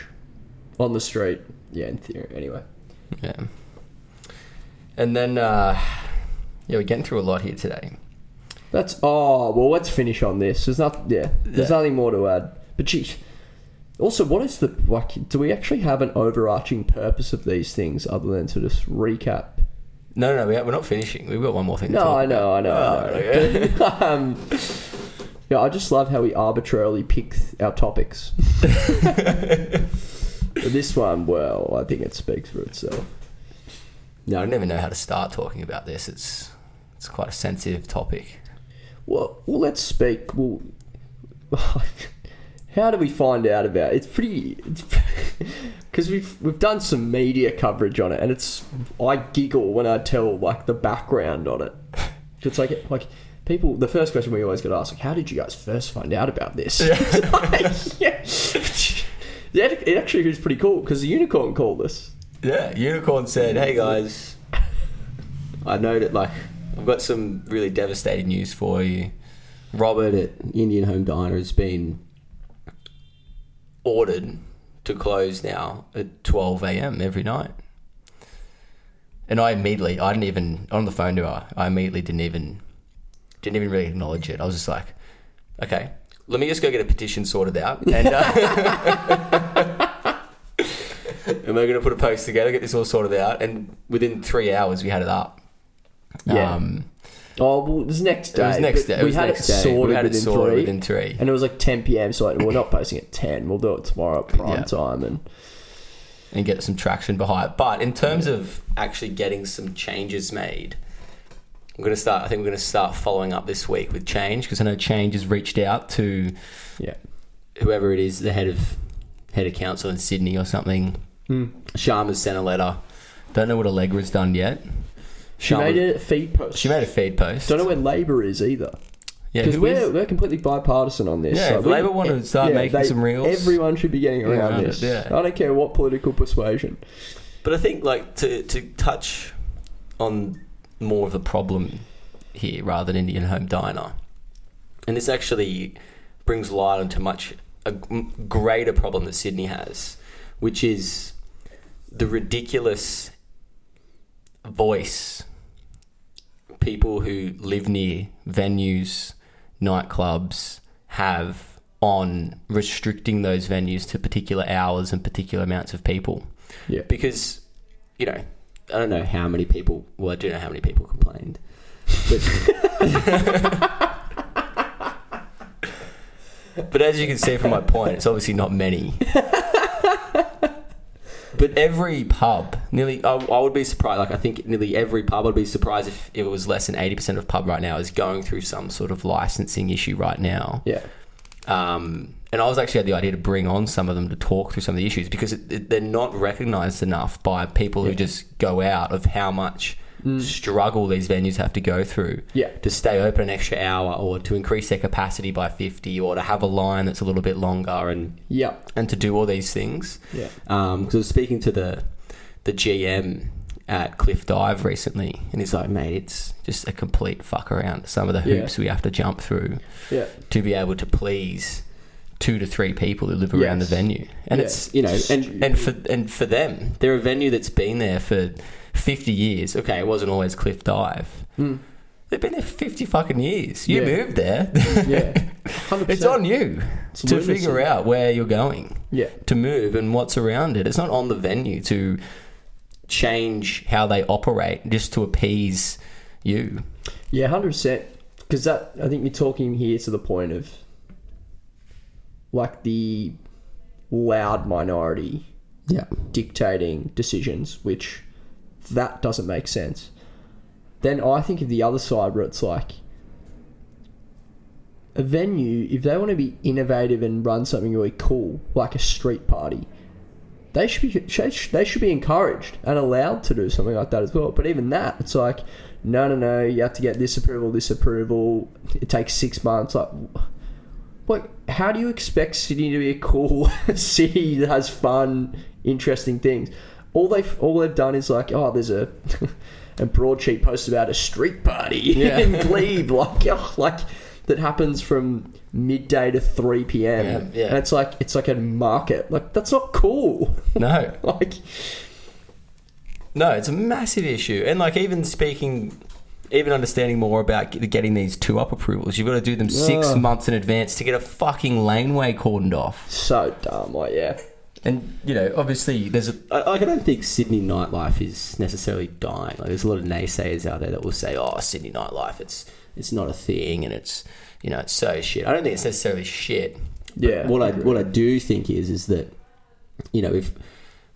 on the street, yeah, in theory. Anyway, Yeah. And then, uh, yeah, we're getting through a lot here today. that's oh well. Let's finish on this. There's not yeah. There's Yeah. nothing more to add. But geez, also, what is the like? Do we actually have an overarching purpose of these things other than to just recap? No, no, no, we- we're not finishing. We've got one more thing to No, talk I know, I know, about. I Oh, know. um, yeah, I just love how we arbitrarily pick our topics. This one, well, I think it speaks for itself. No, I don't even know how to start talking about this. It's it's quite a sensitive topic. Well, well, let's speak. Well, how do we find out about it? It's pretty because we've we've done some media coverage on it, and it's I giggle when I tell like the background on it. It's like like people. The first question we always get asked like, "How did you guys first find out about this?" Like, yeah. yeah, it actually was pretty cool because the unicorn called us. Yeah, Unicorn said, "Hey guys, I know that like I've got some really devastating news for you. Robert at Indian Home Diner has been ordered to close now at 12 a.m. every night." And I immediately, I didn't even on the phone to her. I immediately didn't even didn't even really acknowledge it. I was just like, "Okay, let me just go get a petition sorted out." And uh, and we're going to put a post together, get this all sorted out, and within three hours we had it up. Yeah. Um, Oh well, it was next day. it was next day. We had it sorted we had it within sorted three. within three. And it was like 10 p.m. So like, we're not posting at 10. We'll do it tomorrow at prime Yeah. time. And and get some traction behind it. But in terms of actually getting some changes made, I'm going to start. I think we're going to start following up this week with change because I know change has reached out to yeah, whoever it is, the head of head of council in Sydney or something. Hmm. Sharma's sent a letter. Don't know what Allegra's done yet. She Sharma- made a feed post. She made a feed post. Don't know where Labor is either. yeah, Because we're, we're completely bipartisan on this. Yeah, if Labor want to start making some reels. Everyone should be getting around Around this. yeah. I don't care what political persuasion. But I think like to to touch on more of the problem here rather than Indian Home Diner, and this actually brings light onto much a greater problem that Sydney has, which is the ridiculous voice people who live near venues, nightclubs have on restricting those venues to particular hours and particular amounts of people Yeah. because you know I don't know how many people. Well, I do know how many people complained, but but as you can see from my point, it's obviously not many. But every pub, nearly, I, I would be surprised. Like I think nearly every pub, I'd be surprised if, it was less than eighty percent of pub right now is going through some sort of licensing issue right now. Yeah. Um, and I was actually had the idea to bring on some of them to talk through some of the issues because it, it, they're not recognised enough by people who just go out of how much struggle these venues have to go through Yeah. to stay open an extra hour or to increase their capacity by 50 or to have a line that's a little bit longer and Yeah. and to do all these things. Yeah. Um, I was speaking to the the GM at Cliff Dive recently, and he's like, "Mate, it's just a complete fuck around. Some of the Yeah. hoops we have to jump through Yeah. to be able to please two to three people who live around the venue, and Yeah. it's you know, and and for and for them, they're a venue that's been there for fifty years. Okay, it wasn't always Cliff Dive. Hmm. They've been there fifty fucking years. You. Yeah. moved there. Yeah. 100%. it's on you It's to lunacy. figure out where you're going Yeah. to move and what's around it. It's not on the venue to change how they operate just to appease you. Yeah, hundred percent. Because that, I think you're talking here to the point of like the loud minority Yeah. dictating decisions, which that doesn't make sense. Then I think of the other side where it's like a venue, if they want to be innovative and run something really cool, like a street party, they should be they should be encouraged and allowed to do something like that as well. But even that, it's like, no, no, no, you have to get this approval, this approval. It takes six months. Like, like, how do you expect Sydney to be a cool city that has fun, interesting things? All they've all they've done is like, oh, there's a a broadsheet post about a street party Yeah. in Glebe. Like, oh, like that happens from midday to three p.m. Yeah, yeah. and it's like it's like a market. Like that's not cool. No, like no, it's a massive issue. And like even speaking, even understanding more about getting these two up approvals, you've got to do them six months in advance to get a fucking laneway cordoned off. so dumb. Like yeah, And you know, obviously, there's a, I, I don't think Sydney nightlife is necessarily dying. Like, there's a lot of naysayers out there that will say, "Oh, Sydney nightlife, it's it's not a thing, and it's you know, it's so shit." I don't think it's necessarily shit. yeah. what I what I do think is is that you know if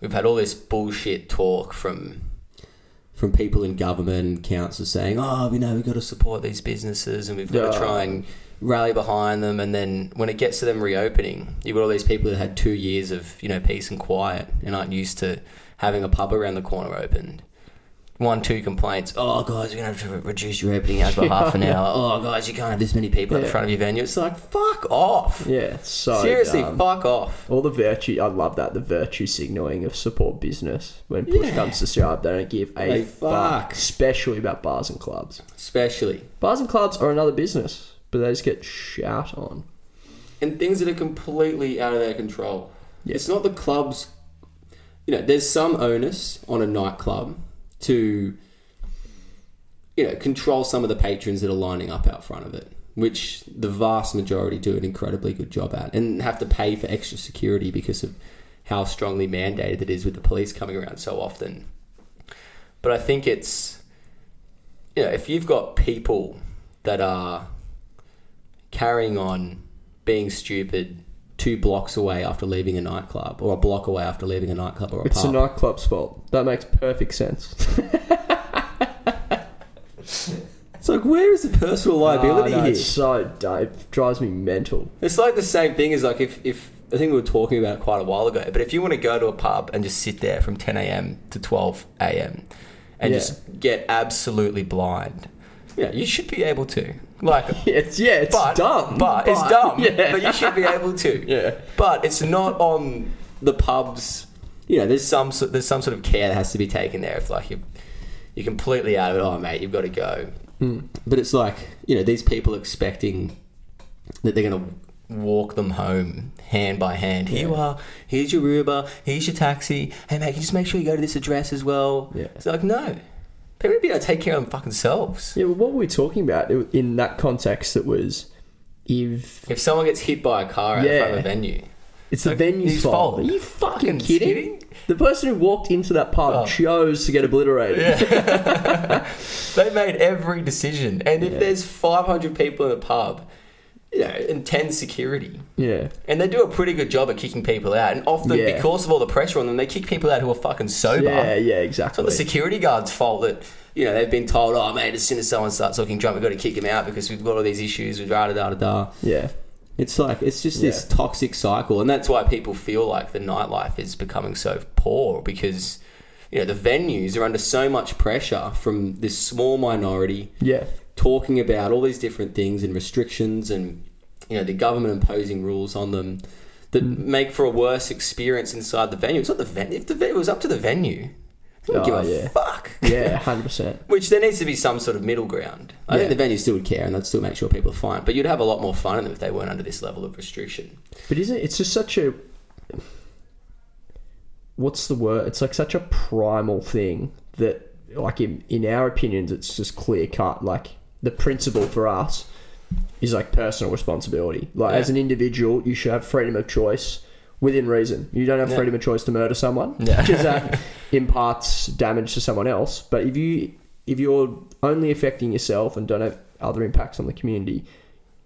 we've had all this bullshit talk from from people in government and council saying, "Oh, you know, we've got to support these businesses and we've got Yeah. to try and rally behind them. And then when it gets to them reopening, you've got all these people that had two years of you know peace and quiet and aren't used to having a pub around the corner opened." one, two complaints. Oh, guys, we're gonna have to reduce your opening hours by half an hour. Oh, guys, you can't have this many people at the front of your venue. It's like, fuck off. yeah, so Seriously, dumb. fuck off. All the virtue, I love that the virtue signaling of support business. When push Yeah. comes to shove, they don't give a They fuck, fuck. especially about bars and clubs. Especially Bars and clubs are another business, but they just get shout on. and things that are completely out of their control. Yeah. It's not the club's. You know, there's some onus on a nightclub to, you know, control some of the patrons that are lining up out front of it, which the vast majority do an incredibly good job at, and have to pay for extra security because of how strongly mandated it is with the police coming around so often. But I think it's, you know, if you've got people that are carrying on being stupid two blocks away after leaving a nightclub or a block away after leaving a nightclub or a pub. It's pub. the nightclub's fault. That makes perfect sense. it's like where is the personal liability Ah, no, here? It's so dumb. It drives me mental. It's like the same thing as like if, if I think we were talking about it quite a while ago, but if you want to go to a pub and just sit there from 10 a.m. to 12 a.m. and Yeah. just get absolutely blind, yeah, you should be able to. Like, It's yeah, it's but, dumb. But, it's dumb. Yeah. But you should be able to. Yeah. But it's not on the pubs. you know, there's some sort- there's some sort of care that has to be taken there. If like you you're completely out of it, oh mate, you've got to go. Hmm. but it's like you know these people expecting that they're gonna walk them home hand by hand. Here you are. Here's your Uber. Here's your taxi. Hey, mate, can you just make sure you go to this address as well? Yeah. It's like, no. People to be able to take care of them fucking selves. Yeah, well, what were we talking about in that context? It was if If someone gets hit by a car out Yeah. front of a venue, it's the Like, venue's fault. fault. Are you fucking, kidding? kidding? The person who walked into that pub Oh. chose to get obliterated. they made every decision. And if there's 500 people in a pub, you know, 10 security, Yeah. and they do a pretty good job at kicking people out. And often, Yeah. because of all the pressure on them, they kick people out who are fucking sober. Yeah, yeah, It's exactly. not the security guard's fault that you know they've been told, "Oh, mate, as soon as someone starts looking drunk, we've got to kick him out because we've got all these issues with da da da da da." yeah. it's like it's just this toxic cycle And that's why people feel like the nightlife is becoming so poor because you know the venues are under so much pressure from this small minority Yeah. Talking about all these different things and restrictions and you know the government imposing rules on them that Mm. make for a worse experience inside the venue. It's not the venue. If the venue was up to the venue, they Oh, give a yeah. fuck. Yeah, hundred percent. Which there needs to be some sort of middle ground. I think the venue still would care and they'd still make sure people are fine But you'd have a lot more fun in them if they weren't under this level of restriction. But isn't it? It's just such a. What's the word? It's like such a primal thing that, like in in our opinions, it's just clear cut. Like the principle for us is like personal responsibility. Like Yeah. as an individual, you should have freedom of choice within reason. You don't have Yeah. freedom of choice to murder someone Yeah. because that imparts damage to someone else. But if you if you're only affecting yourself and don't have other impacts on the community,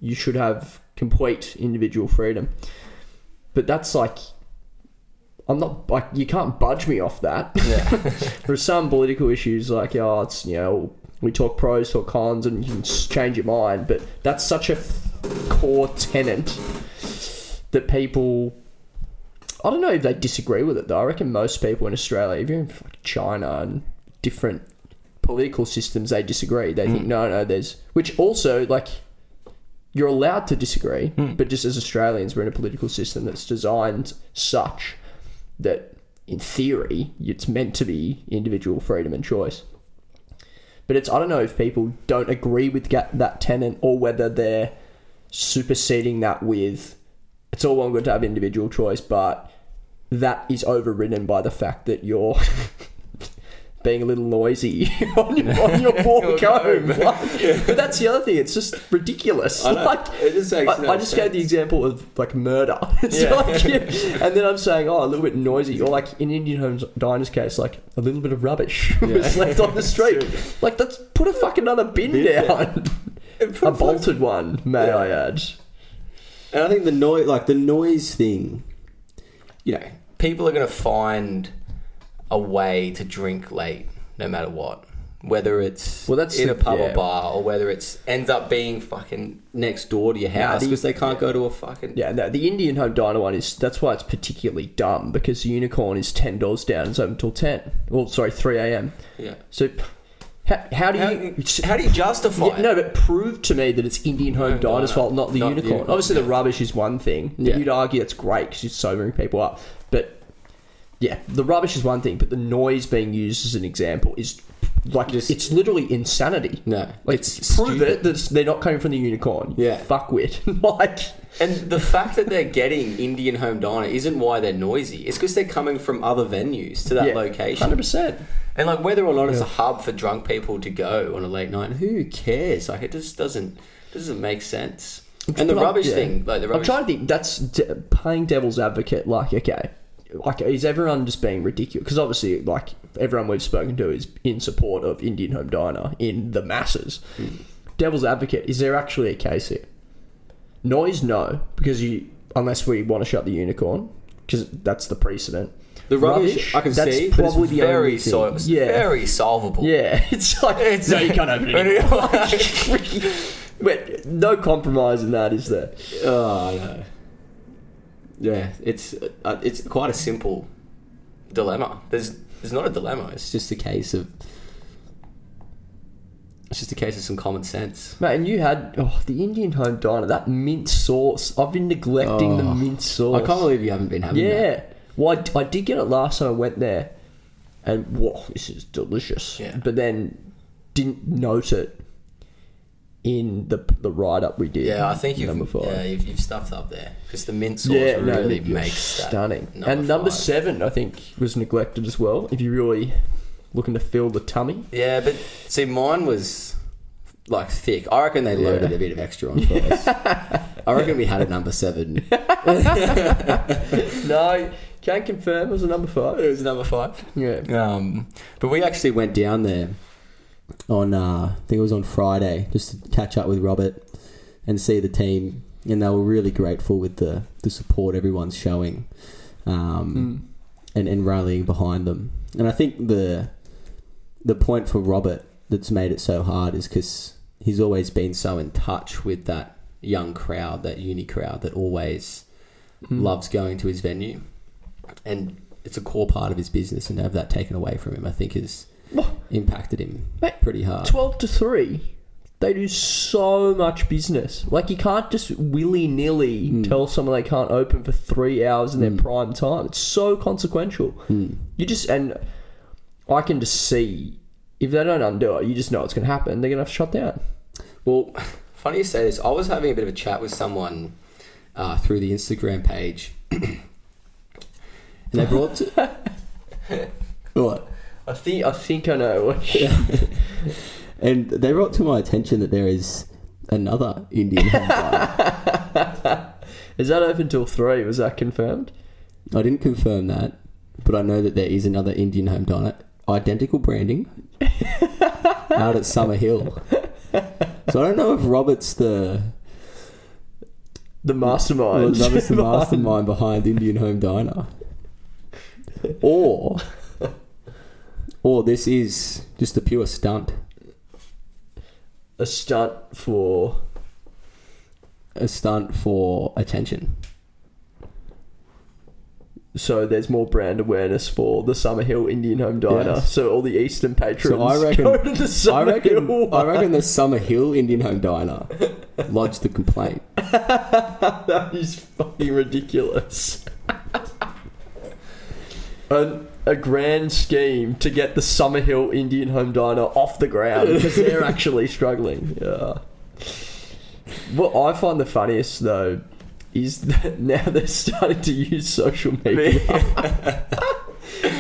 you should have complete individual freedom. But that's like I'm not like you can't budge me off that. Yeah. There's some political issues like oh it's you know we talk pros talk cons and you can change your mind, but that's such a core tenant that people. I don't know if they disagree with it though. I reckon most people in Australia, if you're in China and different political systems, they disagree. They think hmm. no, no, there's which also like you're allowed to disagree, hmm. but just as Australians, we're in a political system that's designed such that, in theory, it's meant to be individual freedom and choice. But it's I don't know if people don't agree with that tenant or whether they're superseding that with it's all well and good to have individual choice, but that is overridden by the fact that you're being a little noisy on your, on your walk home. Like, But that's the other thing; it's just ridiculous. I know. Like, It just makes I, no I just gave the example of like murder. Yeah. like, and then I'm saying, oh, a little bit noisy, or like in Indian Homes Diners case, like a little bit of rubbish was left on the street. Like, let's put a fucking other bin, Bin down. a bolted one, may I add. And I think the noise, like the noise thing, you know, people are going to find a way to drink late, no matter what. Whether it's Well, that's in a pub yeah. or bar, or whether it's ends up being fucking next door to your house the- because they can't go to a fucking. Yeah, no, the Indian Home Diner one is that's why it's particularly dumb because the unicorn is ten dollars down, it's open until ten. Well, sorry, three a.m. yeah. So, how, how do you? how do you justify Yeah, it? no, but prove to me that it's Indian Home Home Diner's Diner, fault, not the not unicorn. unicorn, Obviously, the rubbish is one thing. Yeah. You'd argue it's great because it's sobering people up. Yeah, the rubbish is one thing, but the noise being used as an example is like Just- it's literally insanity. No, Like, it's prove stupid. it that they're not coming from the unicorn. Yeah. fuckwit. like, And the fact that they're getting Indian Home Diner isn't why they're noisy. It's because they're coming from other venues to that yeah, location. hundred percent. And like whether or not it's a hub for drunk people to go on a late night, who cares? Like it just doesn't doesn't make sense. And the But rubbish yeah. thing, like the rubbish. I'm trying to think. That's de- playing devil's advocate. Like, okay, like is everyone just being ridiculous? Because obviously, like everyone we've spoken to is in support of Indian Home Diner in the masses. Hmm. Devil's advocate. Is there actually a case here? Noise, no, because you unless we want to shut the unicorn, because that's the precedent. The rubbish, I can that's see, but probably the very only thing. so, yeah, very solvable. yeah. It's like It's- no, you can't open it. Wait, no compromise in that, is there? Oh, I know. Yeah, it's Uh, it's quite a simple dilemma. There's there's not a dilemma. It's just a case of it's just a case of some common sense. Mate, and you had oh, the Indian home diner, that mint sauce. I've been neglecting the Oh, mint sauce. I can't believe you haven't been having that. Yeah. Well, I, I did get it last time I went there, and whoa, this is delicious. Yeah. But then didn't note it in the the write up we did. Yeah, I think you've five. yeah you've, you've stuffed up there because the mint sauce Yeah, really was makes stunning. and number five. seven, I think, was neglected as well. If you're really looking to fill the tummy, Yeah, but see, mine was like thick. I reckon they loaded Loaded a bit of extra on first. I reckon we had a number seven. no, can't confirm. It was a number five. it was a number five. Yeah. Um, But we actually went down there on, uh, I think it was on Friday, just to catch up with Robert and see the team. And they were really grateful with the, the support everyone's showing um, and, and rallying behind them. And I think the the point for Robert that's made it so hard is because he's always been so in touch with that young crowd, that uni crowd that always loves going to his venue. And it's a core part of his business, and to have that taken away from him, I think, has impacted him Mate, pretty hard. 12 to 3 they do so much business like you can't just willy-nilly Hmm. tell someone they can't open for three hours in their prime time it's so consequential Hmm. you just and i can just see if they don't undo it you just know it's going to happen they're going to have to shut down well, funny you say this. I was having a bit of a chat with someone uh, through the Instagram page, and they brought what? I think i think i know. And they brought to my attention that there is another Indian home diner. is that open till 3 was that confirmed? I didn't confirm that, but I know that there is another Indian home diner, identical branding, out at Summer Hill. So I don't know if Robert's the the mastermind. Robert's the mastermind behind Indian Home Diner, or or this is just a pure stunt, a stunt for a stunt for attention. so there's more brand awareness for the Summer Hill Indian Home Diner. Yes. So all the Eastern patrons So I reckon, go to the I Summer reckon, Hill. I reckon the Summer Hill Indian Home Diner lodged the complaint. that is fucking ridiculous. a, a grand scheme to get the Summer Hill Indian Home Diner off the ground because they're actually struggling. Yeah. What I find the funniest though is that now they're starting to use social media.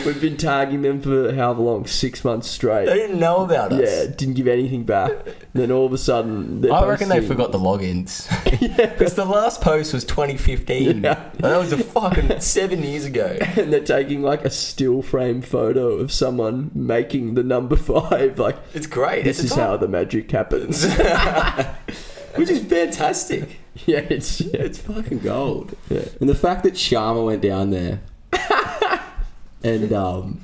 We've been tagging them for however long, six months straight. They didn't know about us. Yeah, didn't give anything back. then all of a sudden, they're I reckon they posting- forgot the logins. Because the last post was 2015. Yeah. And that was a fucking seven years ago. and they're taking like a still frame photo of someone making the number five. Like It's great. this it's is how the magic happens. Which is fantastic. yeah, it's yeah, It's fucking gold. Yeah. And the fact that Sharma went down there and um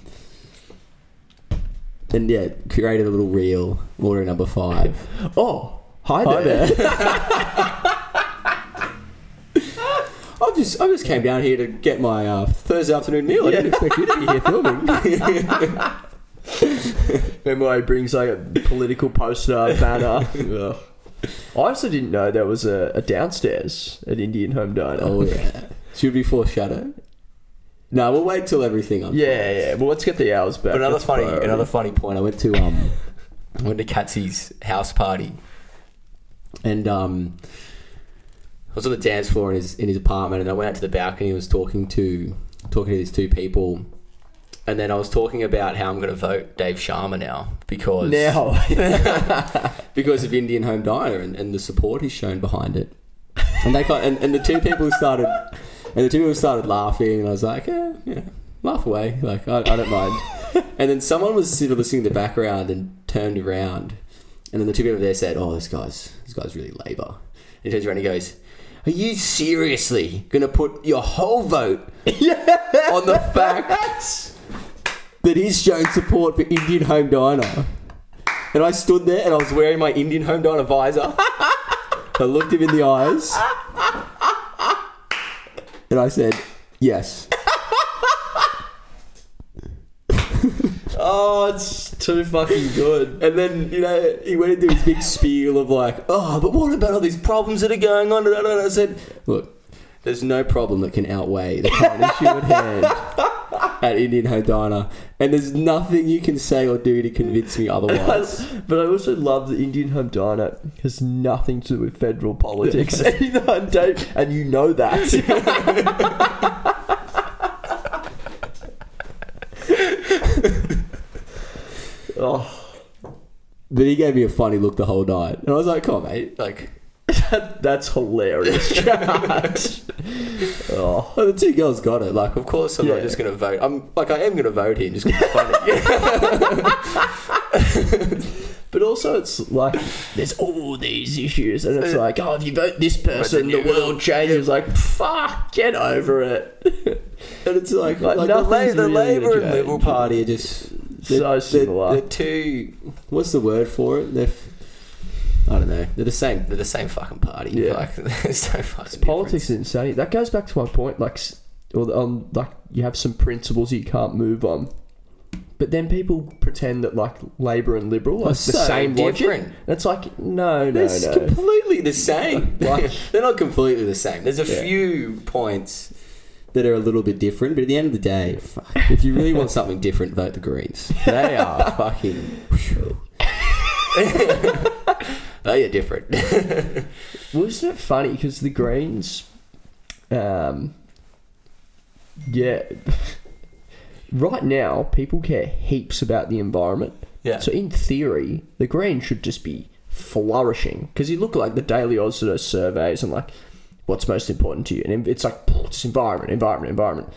and yeah, created a little reel, order number five. Oh, hi, Hi there. I just I just came down here to get my uh, Thursday afternoon meal. I didn't expect you to be here filming. Remember, he brings like a political poster banner. Ugh. I also didn't know there was a, a downstairs at Indian Home Diner. oh yeah. Should we foreshadow? No, we'll wait till everything unfolds. yeah, yeah. Well, let's get the hours back. But another That's funny, priority. another funny point. I went to um I went to Katsy's house party. and um I was on the dance floor in his in his apartment, and I went out to the balcony. and was talking to talking to these two people, and then I was talking about how I'm going to vote Dave Sharma now because now. because of Indian Home Diner and, and the support he's shown behind it. And they got, and, and the two people who started and the two people started laughing, and I was like, yeah, yeah, laugh away, like I, I don't mind. And then someone was sort of listening in the background and turned around, and then the two people there said, "Oh, this guy's this guy's really Labor." And he turns around and he goes. Are you seriously going to put your whole vote on the fact that he's shown support for Indian Home Diner? And I stood there and I was wearing my Indian Home Diner visor. I looked him in the eyes. And I said, yes. oh, it's too fucking good. And then, you know, he went into his big spiel of like, oh, but what about all these problems that are going on? And I said, look, there's no problem that can outweigh the current issue at hand at Indian Home Diner. And there's nothing you can say or do to convince me otherwise. But I also love that Indian Home Diner has nothing to do with federal politics. and, and you know that. oh, But he gave me a funny look the whole night. And I was like, come on, mate. Like, that's hilarious. Chat. oh, the two girls got it. Like, Of course, I'm Yeah. not just going to vote. I'm like, I am going to vote him just because it's funny. but also it's like there's all these issues, and it's uh, like, oh, if you vote this person, the world changes. Like, fuck, get over it. and it's like, Like, like, the, the really Labor and Liberal. Party are just So similar. They're, two. What's the word for it? They're. f- I don't know. They're the same. They're the same fucking party. Yeah. Like, there's no fucking Politics is insane. That goes back to my point. Like, or on um, like you have some principles you can't move on, but then people pretend that like Labor and Liberal are the so same different. And it's like no, no, They're no. completely the same. Like- They're not completely the same. There's a Yeah. few points. that are a little bit different, but at the end of the day, fuck, if you really want something different, vote the Greens. They are fucking. They are different. Well, isn't it funny because the Greens, um, yeah, right now people care heaps about the environment. Yeah. So in theory, the Greens should just be flourishing because you look at like the Daily Aussie surveys and like what's most important to you, and it's like it's environment, environment, environment.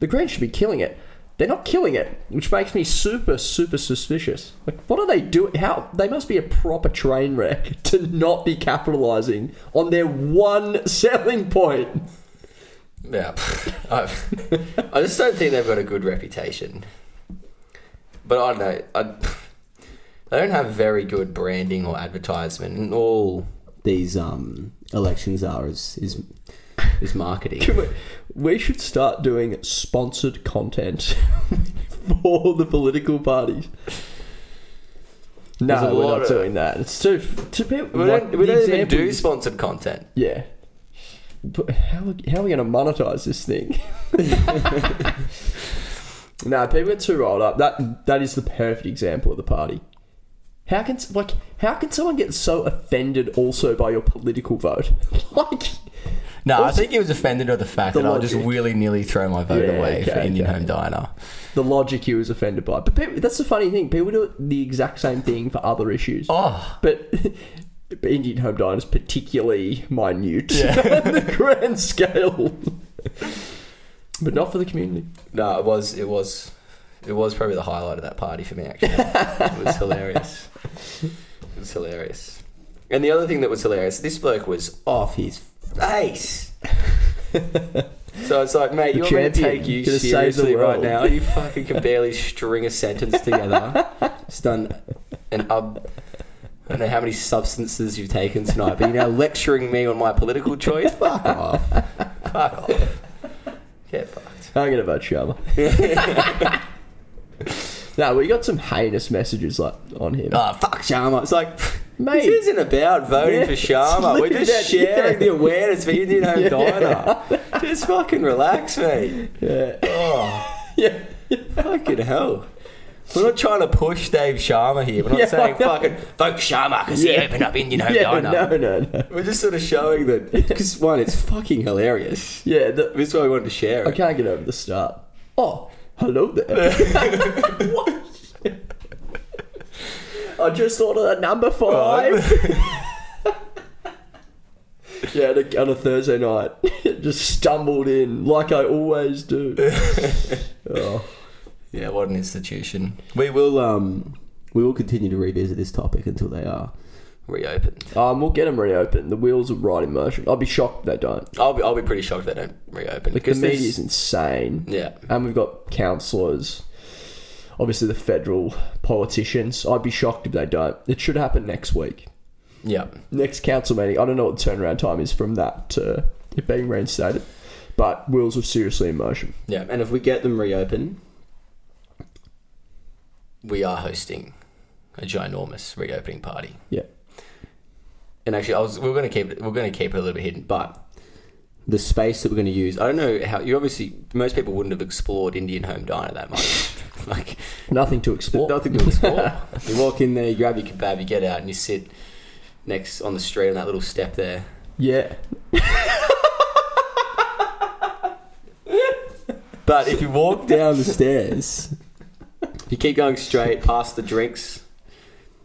The Greens should be killing it. They're not killing it, which makes me super, super suspicious. Like, what are they doing? How they must be a proper train wreck to not be capitalizing on their one selling point. Yeah, I, I just don't think they've got a good reputation. But I don't know. I, they don't have very good branding or advertisement. And all these um, elections are is is, is marketing. Can we, we should start doing sponsored content for the political parties. No, we're not of- doing that. It's too too people. We don't, we don't even do sponsored content. Yeah. But how, how are we going to monetize this thing? no, people get too rolled up. That that is the perfect example of the party. How can like how can someone get so offended also by your political vote? like No, I think he was offended at the fact The that I'll just logic. willy nilly throw my vote Yeah, away for Indian okay. Home Diner. the logic he was offended by. But people, that's the funny thing. People do the exact same thing for other issues. Oh, But, but Indian Home Diner is particularly minute on the grand scale. but not for the community. no, it was it was it was probably the highlight of that party for me. Actually, it was hilarious. It was hilarious. And the other thing that was hilarious, this bloke was off his face. So it's like, mate, The you want me to champion. take you Gonna save the seriously right world. now? You fucking can barely string a sentence together. It's done an up. I don't know how many substances you've taken tonight, but you're now lecturing me on my political choice. Fuck off. Fuck off. Get fucked. I'm gonna vote Sharma. no, we got some heinous messages like on him. Oh, ah, fuck Sharma. It's like, Mate. this isn't about voting Yeah, for Sharma. We're just that, sharing yeah. the awareness for Indian Home Yeah. Diner. Just fucking relax, mate. Yeah. Oh, yeah. fucking hell. We're not trying to push Dave Sharma here. We're not Yeah, saying fucking vote Sharma because Yeah. he opened up Indian Home Yeah, Diner. no, no, no. We're just sort of showing that because one, it's fucking hilarious. Yeah, the, That's why we wanted to share it. I can't get over the start. Oh, hello there. What? I just thought of that number five. yeah, on a- on a Thursday night, just stumbled in like I always do. oh. Yeah, what an institution. We will um we will continue to revisit this topic until they are. Reopened. Um, we'll get them reopened. The wheels are right in motion. I'll be shocked if they don't. I'll be, I'll be pretty shocked if they don't reopen. Like the media is insane. Yeah. And we've got councillors, obviously the federal politicians. I'd be shocked if they don't. It should happen next week. Yeah. Next council meeting. I don't know what the turnaround time is from that to it being reinstated, but wheels are seriously in motion. Yeah. And if we get them reopened, We are hosting a ginormous reopening party. Yeah. And actually, I was we are going to keep it. We're going to keep it a little bit hidden, but the space that we're going to use, I don't know how. You obviously most people wouldn't have explored Indian Home Diner that much. like Nothing to explore. nothing to explore. you walk in there, you grab your kebab, you get out, and you sit next on the street on that little step there. Yeah. But if you walk down the stairs, if you keep going straight past the drinks,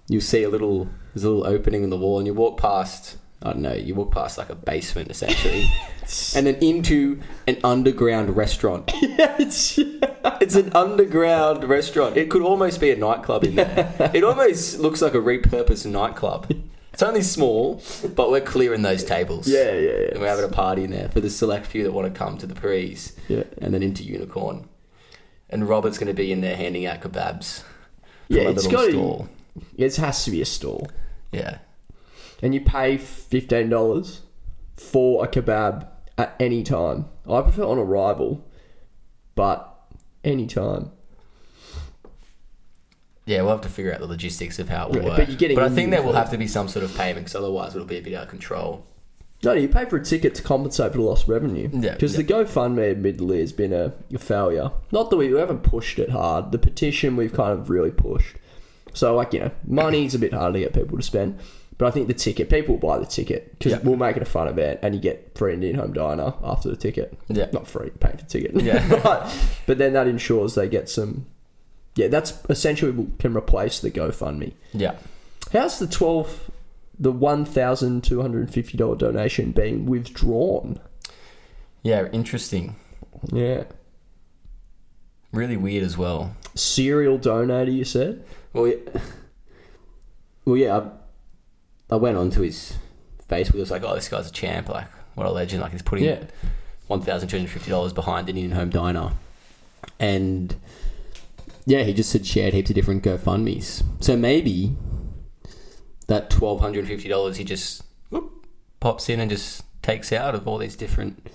you'll see a little there's a little opening in the wall, and you walk past. I don't know. You walk past like a basement essentially, and then into an underground restaurant. yeah, it's, It's an underground restaurant. It could almost be a nightclub in there. It almost looks like a repurposed nightclub. It's only small, but we're clearing those tables. yeah, yeah, yeah. And we're having a party in there for the select few that want to come to the prees Yeah. and then into Unicorn. And Robert's going to be in there handing out kebabs Yeah, a it's got stall. It has to be a stall. Yeah. And you pay fifteen dollars for a kebab at any time. I prefer on arrival, but any time. Yeah, we'll have to figure out the logistics of how it will work. but you're getting I think there will have to be some sort of payment because otherwise it'll be a bit out of control. No, you pay for a ticket to compensate for the lost revenue. Yeah, because yeah. the GoFundMe admittedly has been a, a failure. Not that we haven't pushed it hard. The petition we've kind of really pushed. So like you know, money's a bit hard to get people to spend. But I think the ticket, people will buy the ticket because Yeah. we'll make it a fun event, and you get free Indian home diner after the ticket. Yeah. not free, pay for the ticket. Yeah. but but then that ensures they get some. Yeah, that's essentially can replace the GoFundMe. Yeah. How's the twelve, the one thousand two hundred and fifty dollar donation being withdrawn? Yeah, interesting. Yeah, Really weird as well. serial donator. You said. well, yeah, well, yeah. I, went onto his Facebook, it was like, oh, this guy's a champ. Like, what a legend. Like, he's putting Yeah. $1,250 behind Indian Indian Home Diner, and yeah, he just had shared heaps of different GoFundmes. So maybe that $1,250 he just whoop, pops in and just takes out of all these different.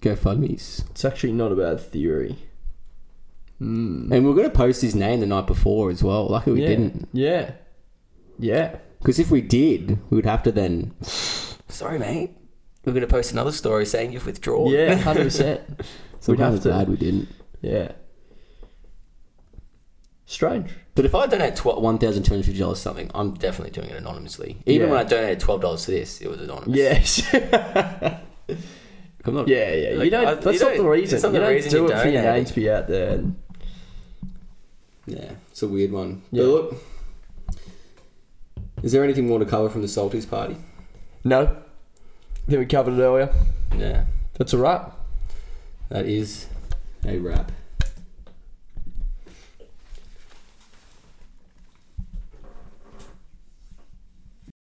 GoFundmes, It's actually not a bad theory. Mm. and we are going to post his name the night before as well. Lucky we yeah. didn't, Yeah. Yeah. Because if we did, we would have to then. Sorry, mate. We're going to post another story saying you've withdrawn. Yeah. Hundred percent. So We'd have to- glad we didn't. Yeah. Strange. But if I donate tw- one thousand two hundred fifty dollars something, I'm definitely doing it anonymously. Even Yeah. when I donated twelve dollars to this, it was anonymous. Yes. I'm not, yeah, yeah. You Like, don't. I- that's you not the don't- reason. it's not you the don't reason do you it for your donate. name to be out there. And, Yeah, it's a weird one. Yeah. But look, is there anything more to cover from the Salties party? no. I think we covered it earlier. Yeah, That's a wrap. that is a wrap.